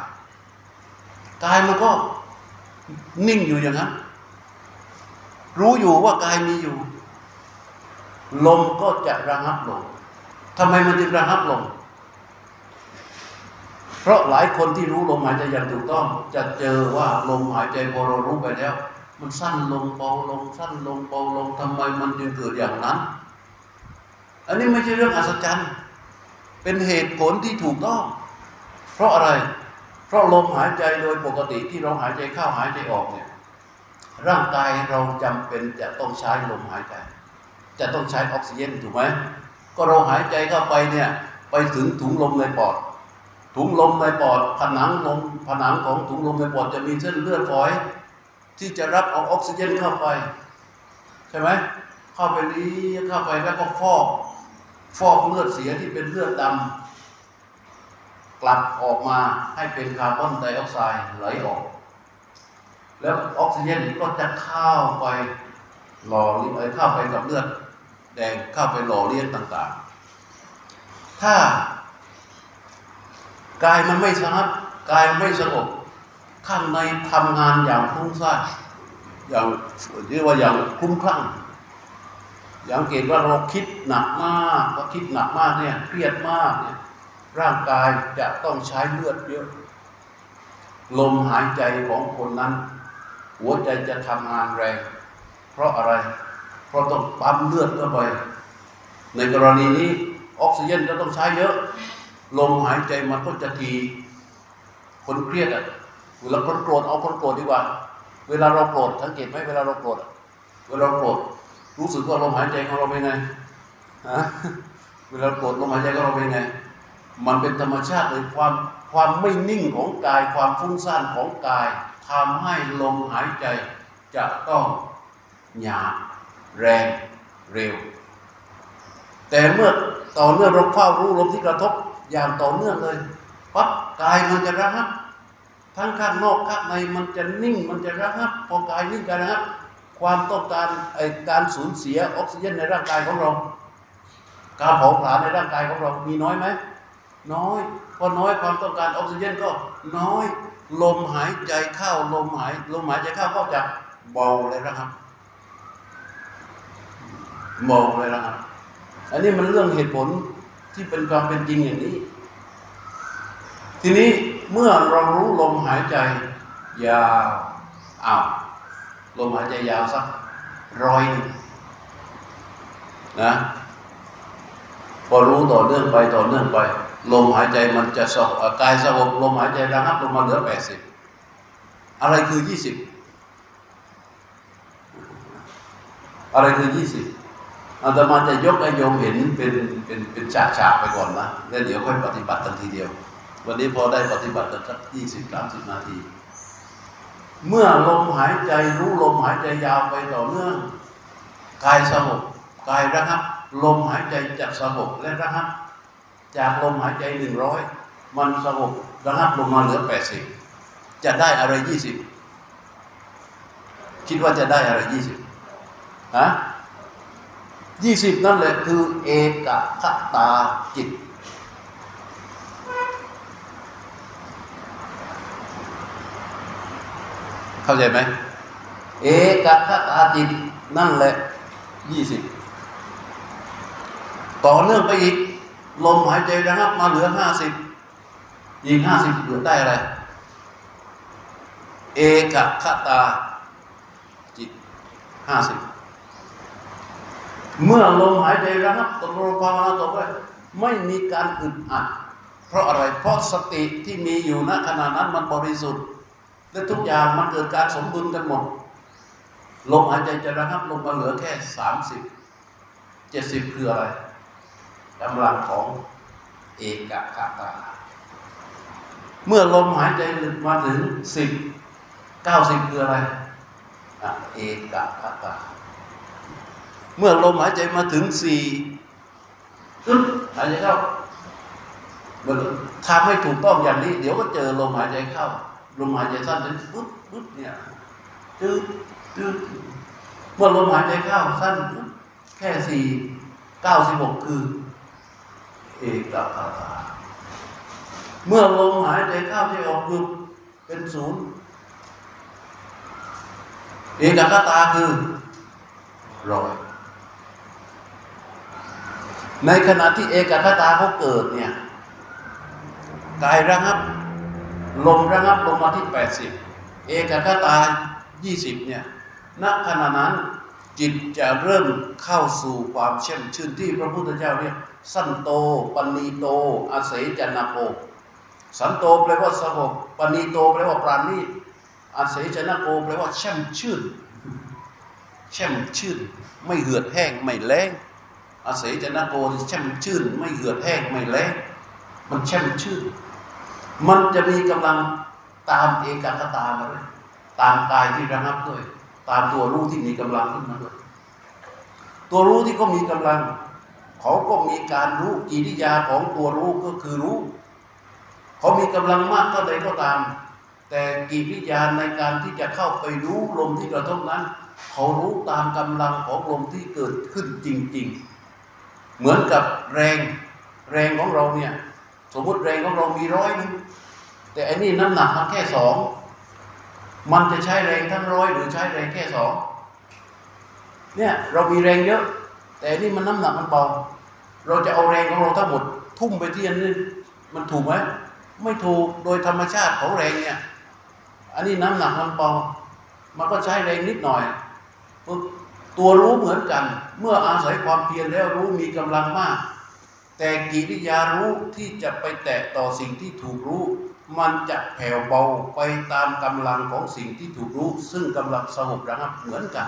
กายมันก็นิ่งอยู่อย่างนั้น รู้อยู่ว่ากายมีอยู่ ลมก็จะระงับลง ทำไมมันจึงระงับลง เพราะหลายคนที่รู้ลมหายใจอย่างถูกต้อง จะเจอว่าลมหายใจพอเรารู้ไปแล้ว มันสั้นลงเบาลง สั้นลงเบาลงทำไมมันจึงเกิดอย่างนั้น อันนี้ไม่ใช่เรื่องอัศจรรย์ เป็นเหตุผลที่ถูกต้อง เพราะอะไร เพราะลมหายใจโดยปกติที่เราหายใจเข้าหายใจออกเนี่ยร่างกายเราจำเป็นจะต้องใช้ลมหายใจ จะต้องใช้ออกซิเจนถูกไหม ก็เราหายใจเข้าไปเนี่ย ไปถึงถุงลมในปอด ถุงลมในปอด ผนังลมผนังของถุงลมในปอดจะมีเส้นเลือดฝอย ที่จะรับเอาออกซิเจนเข้าไป ใช่ไหมเข้าไปนี้เข้าไปแล้วก็ฟอกฟอกเลือดเสียที่เป็นเลือดดำกลับออกมาให้เป็นคาร์บอนไดออกไซด์ไหลออก แล้วออกซิเจนก็จะเข้าไปหล่อเลี้ยงเข้าไปกับเลือด แดงเข้าไปหล่อเลี้ยงต่างๆ ถ้ากายมันไม่สงบกายไม่สงบข้างในทำงานอย่างฟุ้งซ่านอย่างเรียกว่าอย่างคลุ้มคลั่ง อย่างเกตว่าเราคิดหนักมากพอคิดหนักมากเนี่ยเครียดมากเนี่ยร่างกายจะต้องใช้เลือดเยอะ ลมหายใจของคนนั้น หัวใจจะทำงานแรง เพราะอะไร เพราะต้องปั๊มเลือดเข้าไป ในกรณีนี้ออกซิเจนก็ต้องใช้เยอะ ลมหายใจมันก็จะทีคนเครียดอะเวลาคนโกรธเอาคนโกรธดีกว่า เวลาเราโกรธสังเกตไหมเวลาเราโกรธอะเวลาเราโกรธรู้สึกว่าลมหายใจของเราเป็นไงฮะเวลาโกรธลมหายใจของเราเป็นไง มันเป็นธรรมชาติเลยความความไม่นิ่งของกายความฟุ้งซ่านของกายทำให้ลมหายใจจะต้องหยาบ แรงเร็ว แต่เมื่อต่อเนื่องเราเฝ้ารู้ลมที่กระทบอย่างต่อเนื่องเลยปั๊บกายมันจะระงับทั้งข้างนอกข้างในมันจะนิ่งมันจะระงับพอกายนิ่งกันระงับ ความต้องการไอการสูญเสียออกซิเจนในร่างกายของเราการเผาผลาญในร่างกายของเรามีน้อยไหมน้อยพอน้อยความต้องการออกซิเจนก็น้อย ลมหายใจเข้าลมหายลมหายใจเข้าก็จะเบาเลยนะครับ เบาเลยนะครับ อันนี้มันเรื่องเหตุผลที่เป็นความเป็นจริงอย่างนี้ ทีนี้เมื่อเรารู้ลมหายใจยาวอ้าวลมหายใจยาวสักร้อยหนึ่งนะพอรู้ต่อเนื่องไปต่อเนื่องไป ลมหายใจมันจะสงบกายสงบลมหายใจระงับลงมาเหลือแปดสิบอะไรคือยี่สิบอะไรคือยี่สิบ อาตมาจะยกให้โยมเห็นเป็นเป็นเป็นฉากฉากๆไปก่อนนะแล้วเดี๋ยวค่อยปฏิบัติทันทีเดียว วันนี้พอได้ปฏิบัติสักยี่สิบสามสิบนาที เมื่อลมหายใจรู้ลมหายใจยาวไปต่อเนื่องกายสงบกายระงับ ลมหายใจจะสงบและระงับ จากลมหายใจหนึ่งร้อยมันสงบระงับลงมาเหลือแปดสิบจะได้อะไรยี่สิบคิดว่าจะได้อะไรยี่สิบฮะ ยี่สิบนั่นแหละคือเอกคตาจิต เข้าใจไหมเอกคตาจิตนั่นแหละยี่สิบต่อเนื่องไปอีก ลมหายใจระงับ มาเหลือห้าสิบอีกห้าสิบเหลือได้อะไร เอกคตาจิตห้าสิบ เมื่อลมหายใจระงับตกลงภาวนาต่อไปไม่มีการอึดอัด เพราะอะไร เพราะสติที่มีอยู่ณขณะนั้นมันบริสุทธิ์ และทุกอย่างมันเกิดการสมดุลกันหมด ลมหายใจจะระงับลงมาเหลือแค่สามสิบเจ็ดสิบคืออะไรกำลังของเอกคตาเมื่อลมหายใจหลุดมาถึงสิบเก้าสิบคืออะไร เอกคตา เมื่อลมหายใจมาถึงสี่อึ๊บหายใจเข้ามันทำให้ถูกต้องอย่างนี้ เดี๋ยวก็เจอลมหายใจเข้า ลมหายใจสั้นถึงปุ๊บปุ๊บเนี่ยจืดจืดเมื่อลมหายใจเข้าสั้นปุ๊บแค่สี่เก้าสิบหกคือ เอกคตาเมื่อลมหายใจเข้าที่ออกหยุดเป็นศูนย์เอกคตาคือร้อย ในขณะที่เอกคตาเขาเกิดเนี่ยกายระงับ ลมระงับลงมาที่ 80 เอกคตา 20 เนี่ยณขณะนั้นจิตจะเริ่มเข้าสู่ความเช่มชื่นที่พระพุทธเจ้าเรียกสันโตปณีโต อาศัยจันนาโปสันโตแปลว่าสงบปณีโตแปลว่าปราณีอาศัยจันนาโปแปลว่าแช่มชื่นแช่มชื่น ไม่เหือดแห้งไม่แล้ง อาศัยจันนาโปที่แช่มชื่น ไม่เหือดแห้งไม่แล้งมันแช่มชื่น มันจะมีกำลังตามเอกคตามาด้วยตามกายที่ระงับด้วย ตามตัวรู้ที่มีกำลังขึ้นมาด้วยตัวรู้ที่ก็มีกำลัง เขาก็มีการรู้กิริยาของตัวรู้ก็คือรู้ เขามีกำลังมากเท่าใดก็ตาม แต่กิริยาในการที่จะเข้าไปรู้ลมที่กระทบนั้น เขารู้ตามกำลังของลมที่เกิดขึ้นจริง ๆ เหมือนกับแรงแรงของเราเนี่ย สมมติแรงของเรามีร้อยนึงแต่อันนี้น้ำหนักมันแค่สองมันจะใช้แรงทั้งร้อยหรือใช้แรงแค่สองเนี่ยเรามีแรงเยอะ แต่อันนี่มันน้ำหนักมันเบาเราจะเอาแรงของเราทั้งหมด ทุ่มไปที่อันนี้มันถูกไหมไม่ถูกโดยธรรมชาติของแรงเนี่ยอันนี้น้ำหนักมันเบามันก็ใช้แรงนิดหน่อยปึ๊บ ตัวรู้เหมือนกัน เมื่ออาศัยความเพียรแล้วรู้มีกำลังมาก แต่กิริยารู้ที่จะไปแตะต่อสิ่งที่ถูกรู้ มันจะแผ่วเบาไปตามกำลังของสิ่งที่ถูกรู้ ซึ่งกำลังสงบระงับเหมือนกัน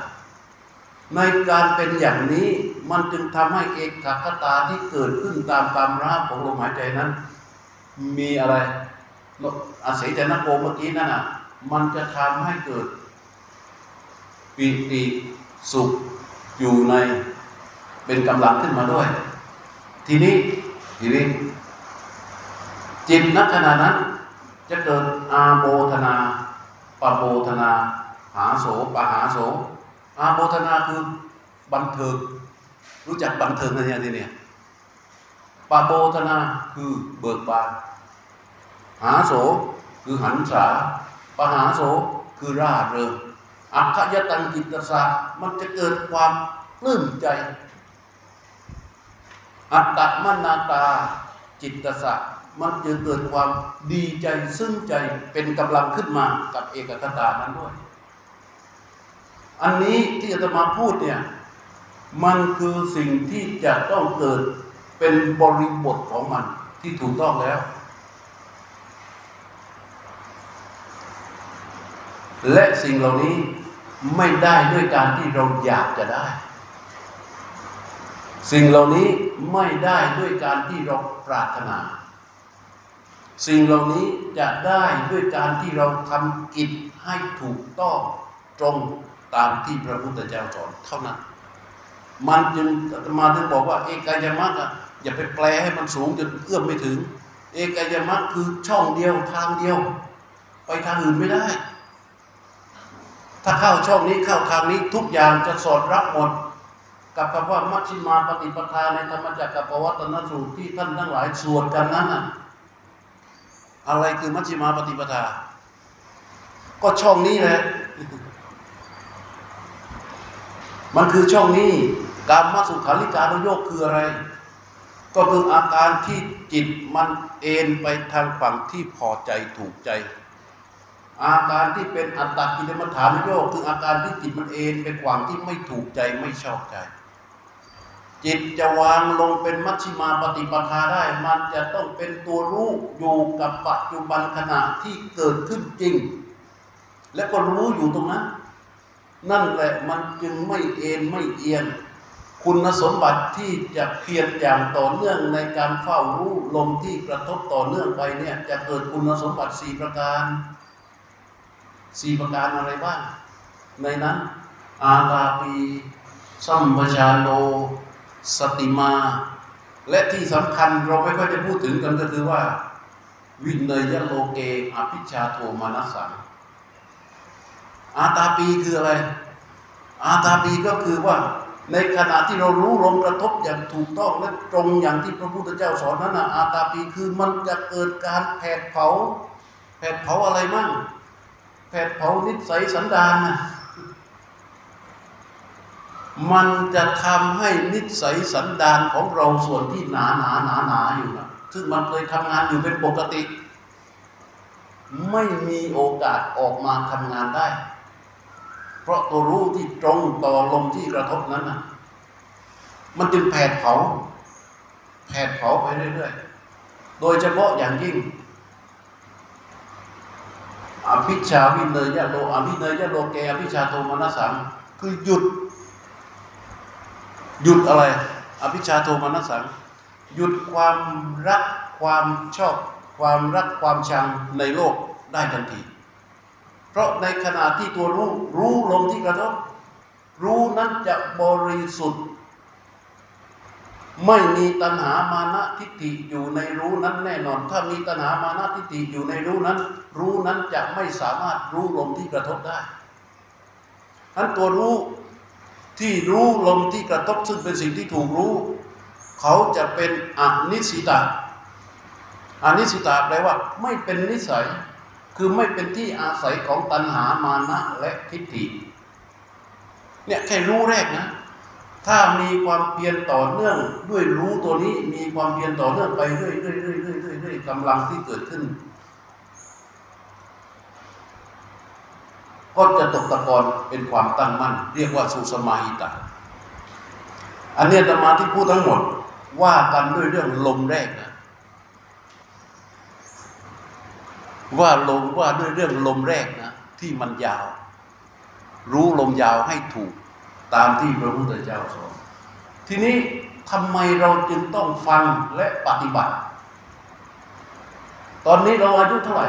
ในการเป็นอย่างนี้มันจึงทำให้เอกคตาที่เกิดขึ้นตามตามราของลมหายใจนั้น มีอะไรอาศัยแต่นักโกเมื่อกี้นั่นอะมันจะทำให้เกิดปิติ สุขอยู่ในเป็นกำลังขึ้นมาด้วย ทีนี้ทีนี้จิตนักขณะนั้น จะเกิดอาโมทนาปโมทนา หาโสปหาโส อาโมทนาคือบันเทิงรู้จักบันเทิงอะไรทีเนี่ยปโมทนาคือเบิกบาน หาโสคือหันษาปหาโสคือร่าเริง อัคคยตังจิตตสะมันจะเกิดความปลื้มใจ อัตตมนาตาจิตตสะมันจะเกิดความดีใจซึ้งใจเป็นกำลังขึ้นมากับเอกคตานั้นด้วย อันนี้ที่อาตมาพูดเนี่ยมันคือสิ่งที่จะต้องเกิดเป็นบริบทของมันที่ถูกต้องแล้ว และสิ่งเหล่านี้ ไม่ได้ด้วยการที่เราอยากจะได้ สิ่งเหล่านี้ไม่ได้ด้วยการที่เราปรารถนา สิ่งเหล่านี้จะได้ด้วยการที่เราทำกิจให้ถูกต้องตรงตามที่พระพุทธเจ้าสอนเท่านั้น มันจึงอาตมาถึงบอกว่า เอกายมรรคอะอย่าไปแปลให้มันสูงจนเอื้อมไม่ถึง เอกายมรรคคือช่องเดียวทางเดียว ไปทางอื่นไม่ได้ ถ้าเข้าช่องนี้เข้าทางนี้ทุกอย่างจะสอดรับหมด กับคำว่ามัชฌิมาปฏิปทาในธรรมจักรกับปวัตนสูตรที่ท่านทั้งหลายสวดกันนั้นน่ะอะไรคือมัชฌิมาปฏิปทา ก็ช่องนี้แหละมันคือช่องนี้การมาสุขาริการโยกคืออะไร ก็คืออาการที่จิตมันเอ็นไปทางฝั่งที่พอใจถูกใจ อาการที่เป็นอัตตกิลมัฐานโยกคืออาการที่จิตมันเอ็นไปฝั่งที่ไม่ถูกใจไม่ชอบใจ จิตจะวางลงเป็นมัชฌิมาปฏิปทาได้ มันจะต้องเป็นตัวรู้อยู่กับปัจจุบันขณะที่เกิดขึ้นจริง และก็รู้อยู่ตรงนั้น นั่นแหละมันจึงไม่เอ็นไม่เอียงคุณสมบัติที่จะเพียรอย่างต่อเนื่องในการเฝ้ารู้ลมที่กระทบต่อเนื่องไปเนี่ยจะเกิดคุณสมบัติสี่ประการ สี่ประการอะไรบ้าง ในนั้น อาตาปีสัมปชาโนสติมา และที่สำคัญเราไม่ค่อยจะพูดถึงกันก็คือว่า วินเนยโลเกอภิชาโทมานัสสังอาตาปีคืออะไร อาตาปีก็คือว่าในขณะที่เรารู้ลมกระทบอย่างถูกต้องและตรงอย่างที่พระพุทธเจ้าสอนนั้นนะอาตาปีคือมันจะเกิดการแผดเผา แผดเผาอะไรมั่ง แผดเผานิสัยสันดานนะมันจะทำให้นิสัยสันดานของเราส่วนที่หนาหนาหนาหนาอยู่นะซึ่งมันเคยทำงานอยู่เป็นปกติ ไม่มีโอกาสออกมาทำงานได้ เพราะตัวรู้ที่ตรงต่อลมที่กระทบนั้นนะมันจึงแผดเผา แผดเผาไปเรื่อยๆ โดยเฉพาะอย่างยิ่ง อภิชาวินเนยยะโลอภิเนยยะโลเกอภิชาโทมนัสสังคือหยุด หยุดอะไร อภิชาโทมนัสสัง หยุดความรักความชอบ ความรักความชังในโลกได้ทันที เพราะในขณะที่ตัวรู้รู้ลมที่กระทบรู้นั้นจะบริสุทธิ์ ไม่มีตัณหามานะทิฏฐิอยู่ในรู้นั้นแน่นอน ถ้ามีตัณหามานะทิฏฐิอยู่ในรู้นั้น รู้นั้นจะไม่สามารถรู้ลมที่กระทบได้ทั้นตัวรู้ที่รู้ลมที่กระทบซึ่งเป็นสิ่งที่ถูกรู้ เขาจะเป็นอนิสิตาอนิสิตาแปลว่า ไม่เป็นนิสัย คือไม่เป็นที่อาศัยของตัณหามานะและทิฏฐิเนี่ยแค่รู้แรกนะ ถ้ามีความเพียรต่อเนื่องด้วยรู้ตัวนี้มีความเพียรต่อเนื่องไปเรื่อยๆเรื่อยๆเรื่อยๆเรื่อยกำลังที่เกิดขึ้น ก็จะตกตะกอนเป็นความตั้งมั่น เรียกว่าสุสมาหิตาอันนี้ธรรมาที่พูดทั้งหมดว่ากันด้วยเรื่องลมแรกนะว่าลมว่าด้วยเรื่องลมแรกนะที่มันยาว รู้ลมยาวให้ถูก ตามที่พระพุทธเจ้าสอน ทีนี้ทำไมเราจึงต้องฟังและปฏิบัติ ตอนนี้เราอายุเท่าไหร่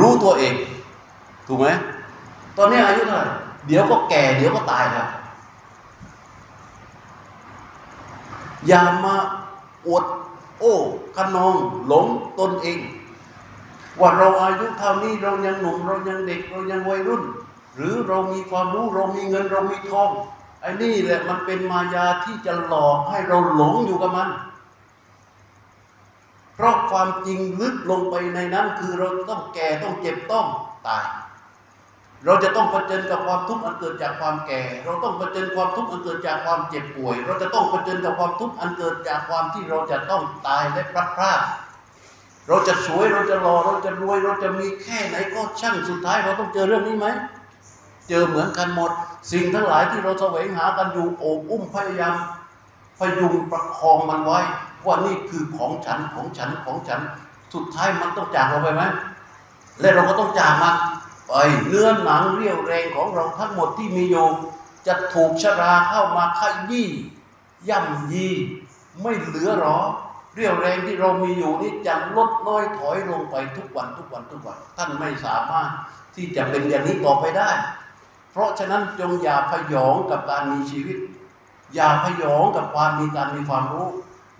รู้ตัวเอง ถูกไหม ตอนนี้อายุเท่าไหร่ เดี๋ยวก็แก่ เดี๋ยวก็ตายครับอย่ามาอวดโอ้ขนองหลงตนเอง ว่าเราอายุเท่านี้เรายังหนุ่มเรายังเด็กเรายังวัยรุ่น หรือเรามีความรู้เรามีเงินเรามีทองไอ้นี่แหละมันเป็นมายาที่จะหลอกให้เราหลงอยู่กับมัน เพราะความจริงลึกลงไปในนั้น คือเราต้องแก่ต้องเจ็บต้องตาย เราจะต้องเผชิญกับความทุกข์อันเกิดจากความแก่ เราต้องเผชิญความทุกข์อันเกิดจากความเจ็บป่วย เราจะต้องเผชิญกับความทุกข์อันเกิดจากความที่เราจะต้องตายและพลัดพรากเราจะสวยเราจะหล่อเราจะรวย เราจะมีแค่ไหนก็ช่างสุดท้าย เราต้องเจอเรื่องนี้ไหม เจอเหมือนกันหมด สิ่งทั้งหลายที่เราแสวงหากันอยู่โอบอุ้มพยายามพยุงประคองมันไว้ ว่านี่คือของฉันของฉันของฉัน สุดท้ายมันต้องจากเราไปไหมและเราก็ต้องจากมันไปเนื้อหนังเรี่ยวแรงของเราทั้งหมดที่มีอยู่จะถูกชราเข้ามาขยี้ย่ำยี ไม่เหลือหรอ เรี่ยวแรงที่เรามีอยู่นี่จะลดน้อยถอยลงไปทุกวันทุกวันทุกวัน ท่านไม่สามารถที่จะเป็นอย่างนี้ต่อไปได้ เพราะฉะนั้นจงอย่าพยองกับการมีชีวิต อย่าพยองกับความมีการมีความรู้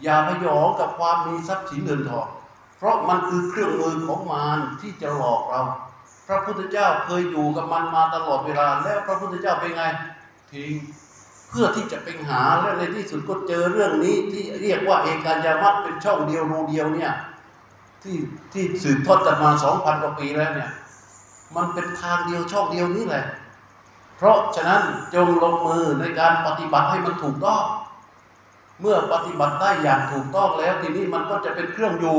อย่าพยองกับความมีทรัพย์สินเงินทองเพราะมันคือเครื่องมือของมารที่จะหลอกเรา พระพุทธเจ้าเคยอยู่กับมันมาตลอดเวลา แล้วพระพุทธเจ้าเป็นไงทิ้งเพื่อที่จะไปหาและในที่สุดก็เจอเรื่องนี้ที่เรียกว่าเอกายามัตเป็นช่องเดียวรูเดียวเนี่ยที่ที่สืบทอดกันมาสองพันกว่าปีแล้วเนี่ย มันเป็นทางเดียวช่องเดียวนี้แหละ ราะฉะนั้นจงลงมือในการปฏิบัติให้มันถูกต้อง เมื่อปฏิบัติได้อย่างถูกต้องแล้ว ทีนี้มันก็จะเป็นเครื่องอยู่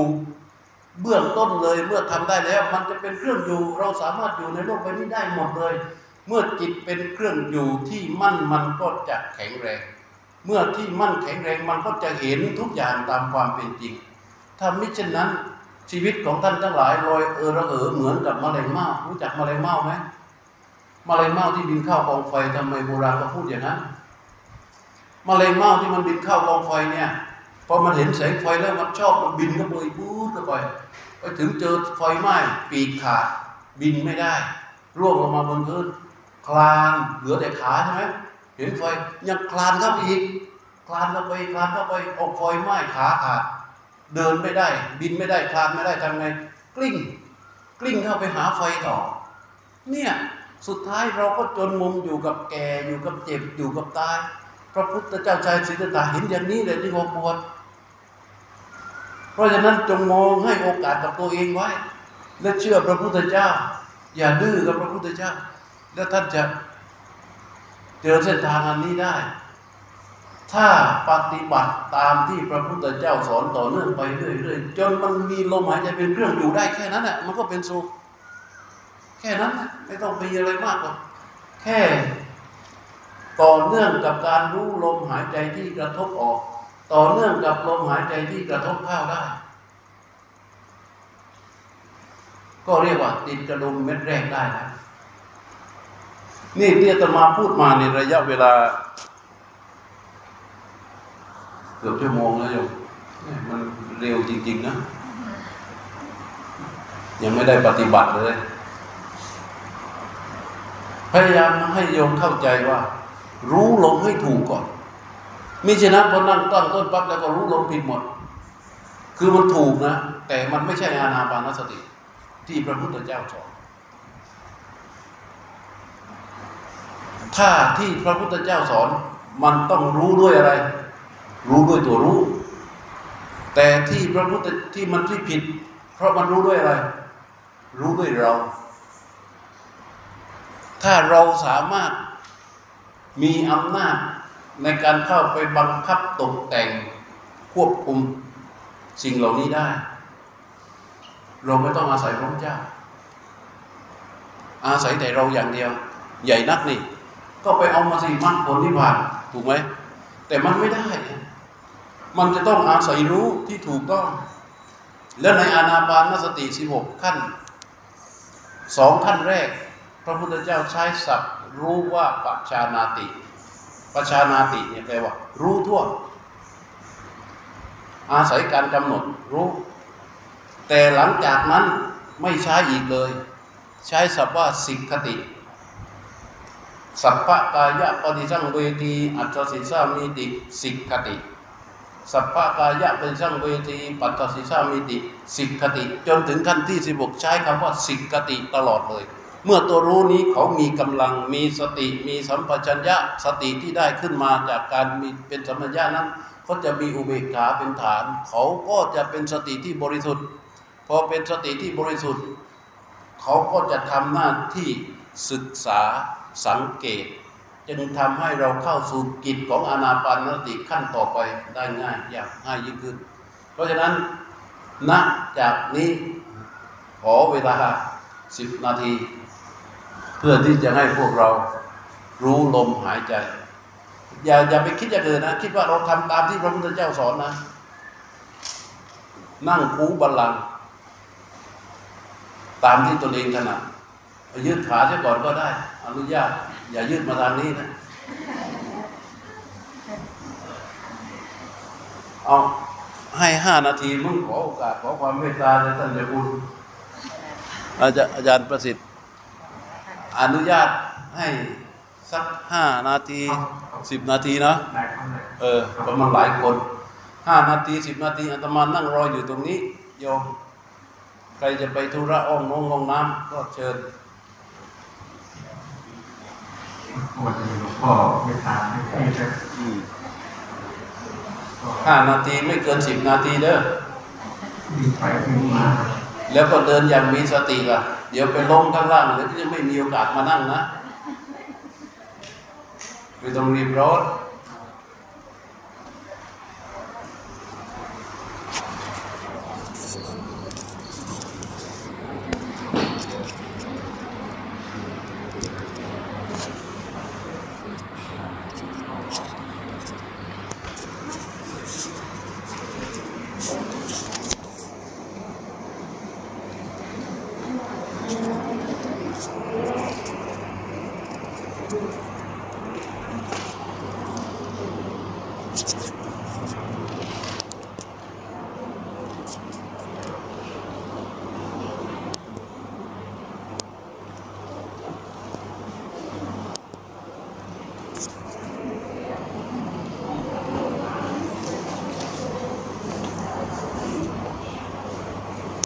เบื้องต้นเลยเมื่อทำได้แล้ว มันจะเป็นเครื่องอยู่ เราสามารถอยู่ในโลกใบนี้ได้หมดเลย เมื่อจิตเป็นเครื่องอยู่ที่มั่นมันก็จะแข็งแรง เมื่อที่มั่นแข็งแรงมันก็จะเห็นทุกอย่างตามความเป็นจริงถ้ามิฉะนั้นชีวิตของท่านทั้งหลายลอยเออระเหอเหมือนกับมะเร็งเม่ารู้จักมะเร็งเม่าไหม มะเร็งเม่าที่บินเข้ากองไฟทำไมโบราณเขาพูดอย่างนั้นมะเร็งเม่าที่มันบินเข้ากองไฟเนี่ยพอมันเห็นแสงไฟแล้วมันชอบมันบินเข้าไปปู๊ดเข้าไปไปถึงเจอไฟไหม้ปีกขาดบินไม่ได้ร่วงลงมาบนพื้นคลานเหลือแต่ขาใช่ไหมเห็นไฟยังคลานเข้าไปอีกคลานเข้าไปคลานเข้าไปเอาไฟไหม้ขาขาดเดินไม่ได้ บินไม่ได้คลานไม่ได้ทำไงกลิ้ง กลิ้งเข้าไปหาไฟต่อ เนี่ย สุดท้ายเราก็จนมุมอยู่กับแก่อยู่กับเจ็บอยู่กับตายพระพุทธเจ้าชายสิทธัตถะเห็นอย่างนี้เลยที่ว่าปวดเพราะฉะนั้นจงมองให้โอกาสกับตัวเองไว้ และเชื่อพระพุทธเจ้า อย่าดื้อกับพระพุทธเจ้า แล้วท่านจะเจอเส้นทางอันนี้ได้ ถ้าปฏิบัติตามที่พระพุทธเจ้าสอนต่อเนื่องไปเรื่อยๆจนมันมีลมหายใจเป็นเครื่องอยู่ได้แค่นั้นแหละมันก็เป็นสุข ค่นั้นนะไม่ต้องมีอะไรมากหรอกแค่ต่อเนื่องกับการรู้ลมหายใจที่กระทบออก ต่อเนื่องกับลมหายใจที่กระทบเข้าได้ ก็เรียกว่าติดกระดุมเม็ดแรกได้แล้วนี่ที่อาตมาพูดมาในระยะเวลา เกือบชั่วโมงแล้วโยมมันเร็วจริง ๆ นะ ยังไม่ได้ปฏิบัติเลย พยายามให้โยมเข้าใจว่า รู้ลมให้ถูกก่อน มิฉะนั้นพอนั่งตั้งต้นปั๊บแล้วก็รู้ลมผิดหมด คือมันถูกนะ แต่มันไม่ใช่อานาปานสติ ที่พระพุทธเจ้าสอนถ้าที่พระพุทธเจ้าสอนมันต้องรู้ด้วยอะไร รู้ด้วยตัวรู้ แต่ที่พระพุทธที่มันที่ผิด เพราะมันรู้ด้วยอะไร รู้ด้วยเรา ถ้าเราสามารถมีอำนาจในการเข้าไปบังคับตกแต่งควบคุมสิ่งเหล่านี้ได้ เราไม่ต้องอาศัยพระเจ้า อาศัยแต่เราอย่างเดียว ใหญ่นักนี่ ก็ไปเอามาสิมรรคผลนิพพานถูกไหมแต่มันไม่ได้ มันจะต้องอาศัยรู้ที่ถูกต้อง แล้วในอานาปานสติ 16 ขั้นสองขั้นแรก พระพุทธเจ้าใช้ศัพท์รู้ว่าปัจชานาติ ปัจชานาติเนี่ยแปลว่า รู้ทั่ว อาศัยการกำหนดรู้ แต่หลังจากนั้นไม่ใช้อีกเลย ใช้ศัพท์ว่าสิกขติ สัพพะกายะปฏิสังเวทีอัจฉริสามีติสิกขติสัพพะกายะปฏิสังเวทีปัจฉริสามีติ สิกขติ จนถึงขั้นที่16ใช้คำว่าสิกขติตลอดเลย เมื่อตัวรู้นี้เขามีกำลังมีสติมีสัมปชัญญะสติที่ได้ขึ้นมาจากการมีเป็นสัมปชัญญะนั้นเขาจะมีอุเบกขาเป็นฐาน เขาก็จะเป็นสติที่บริสุทธิ์ พอเป็นสติที่บริสุทธิ์ เขาก็จะทำหน้าที่ศึกษาสังเกต จึงทำให้เราเข้าสู่กิจของอนาปานสติขั้นต่อไปได้ง่ายอย่างง่ายยิ่งขึ้น เพราะฉะนั้นณจากนี้ขอเวลาสิบนาที พื่อพื่อที่จะให้พวกเรารู้ลมหายใจ อย่าอย่าไปคิดอย่างอื่นนะ คิดว่าเราทำตามที่พระพุทธเจ้าสอนนะ นั่งคูบัลลัง ตามที่ตนเองถนัดยืดขาเสียก่อนก็ได้ อนุญาต อย่ายืดมาทางนี้นะเอาให้ห้านาทีมึงขอโอกาสขอความเมตตาจากท่านเจ้าคุณอาจารย์อาจารย์ประสิทธิ์ อนุญาตให้สักห้านาทีสิบนาทีนะได้ครับได้เออประมาณหลายคนห้านาทีสิบนาทีอาตมานั่งรออยู่ตรงนี้โยมใครจะไปธุระอ้อมน้องห้องน้ำก็เชิญวันนี้หลวงพ่อไม่ทานไม่ให้จะอืมห้านาทีไม่เกินสิบนาทีเด้อวิ่งไปวิ่งมาแล้วก็เดินอย่างมีสติล่ะเดี๋ยวไปล้มข้างล่างเดี๋ยวจะไม่มีโอกาสมานั่งนะไม่ต้องรีบร้อน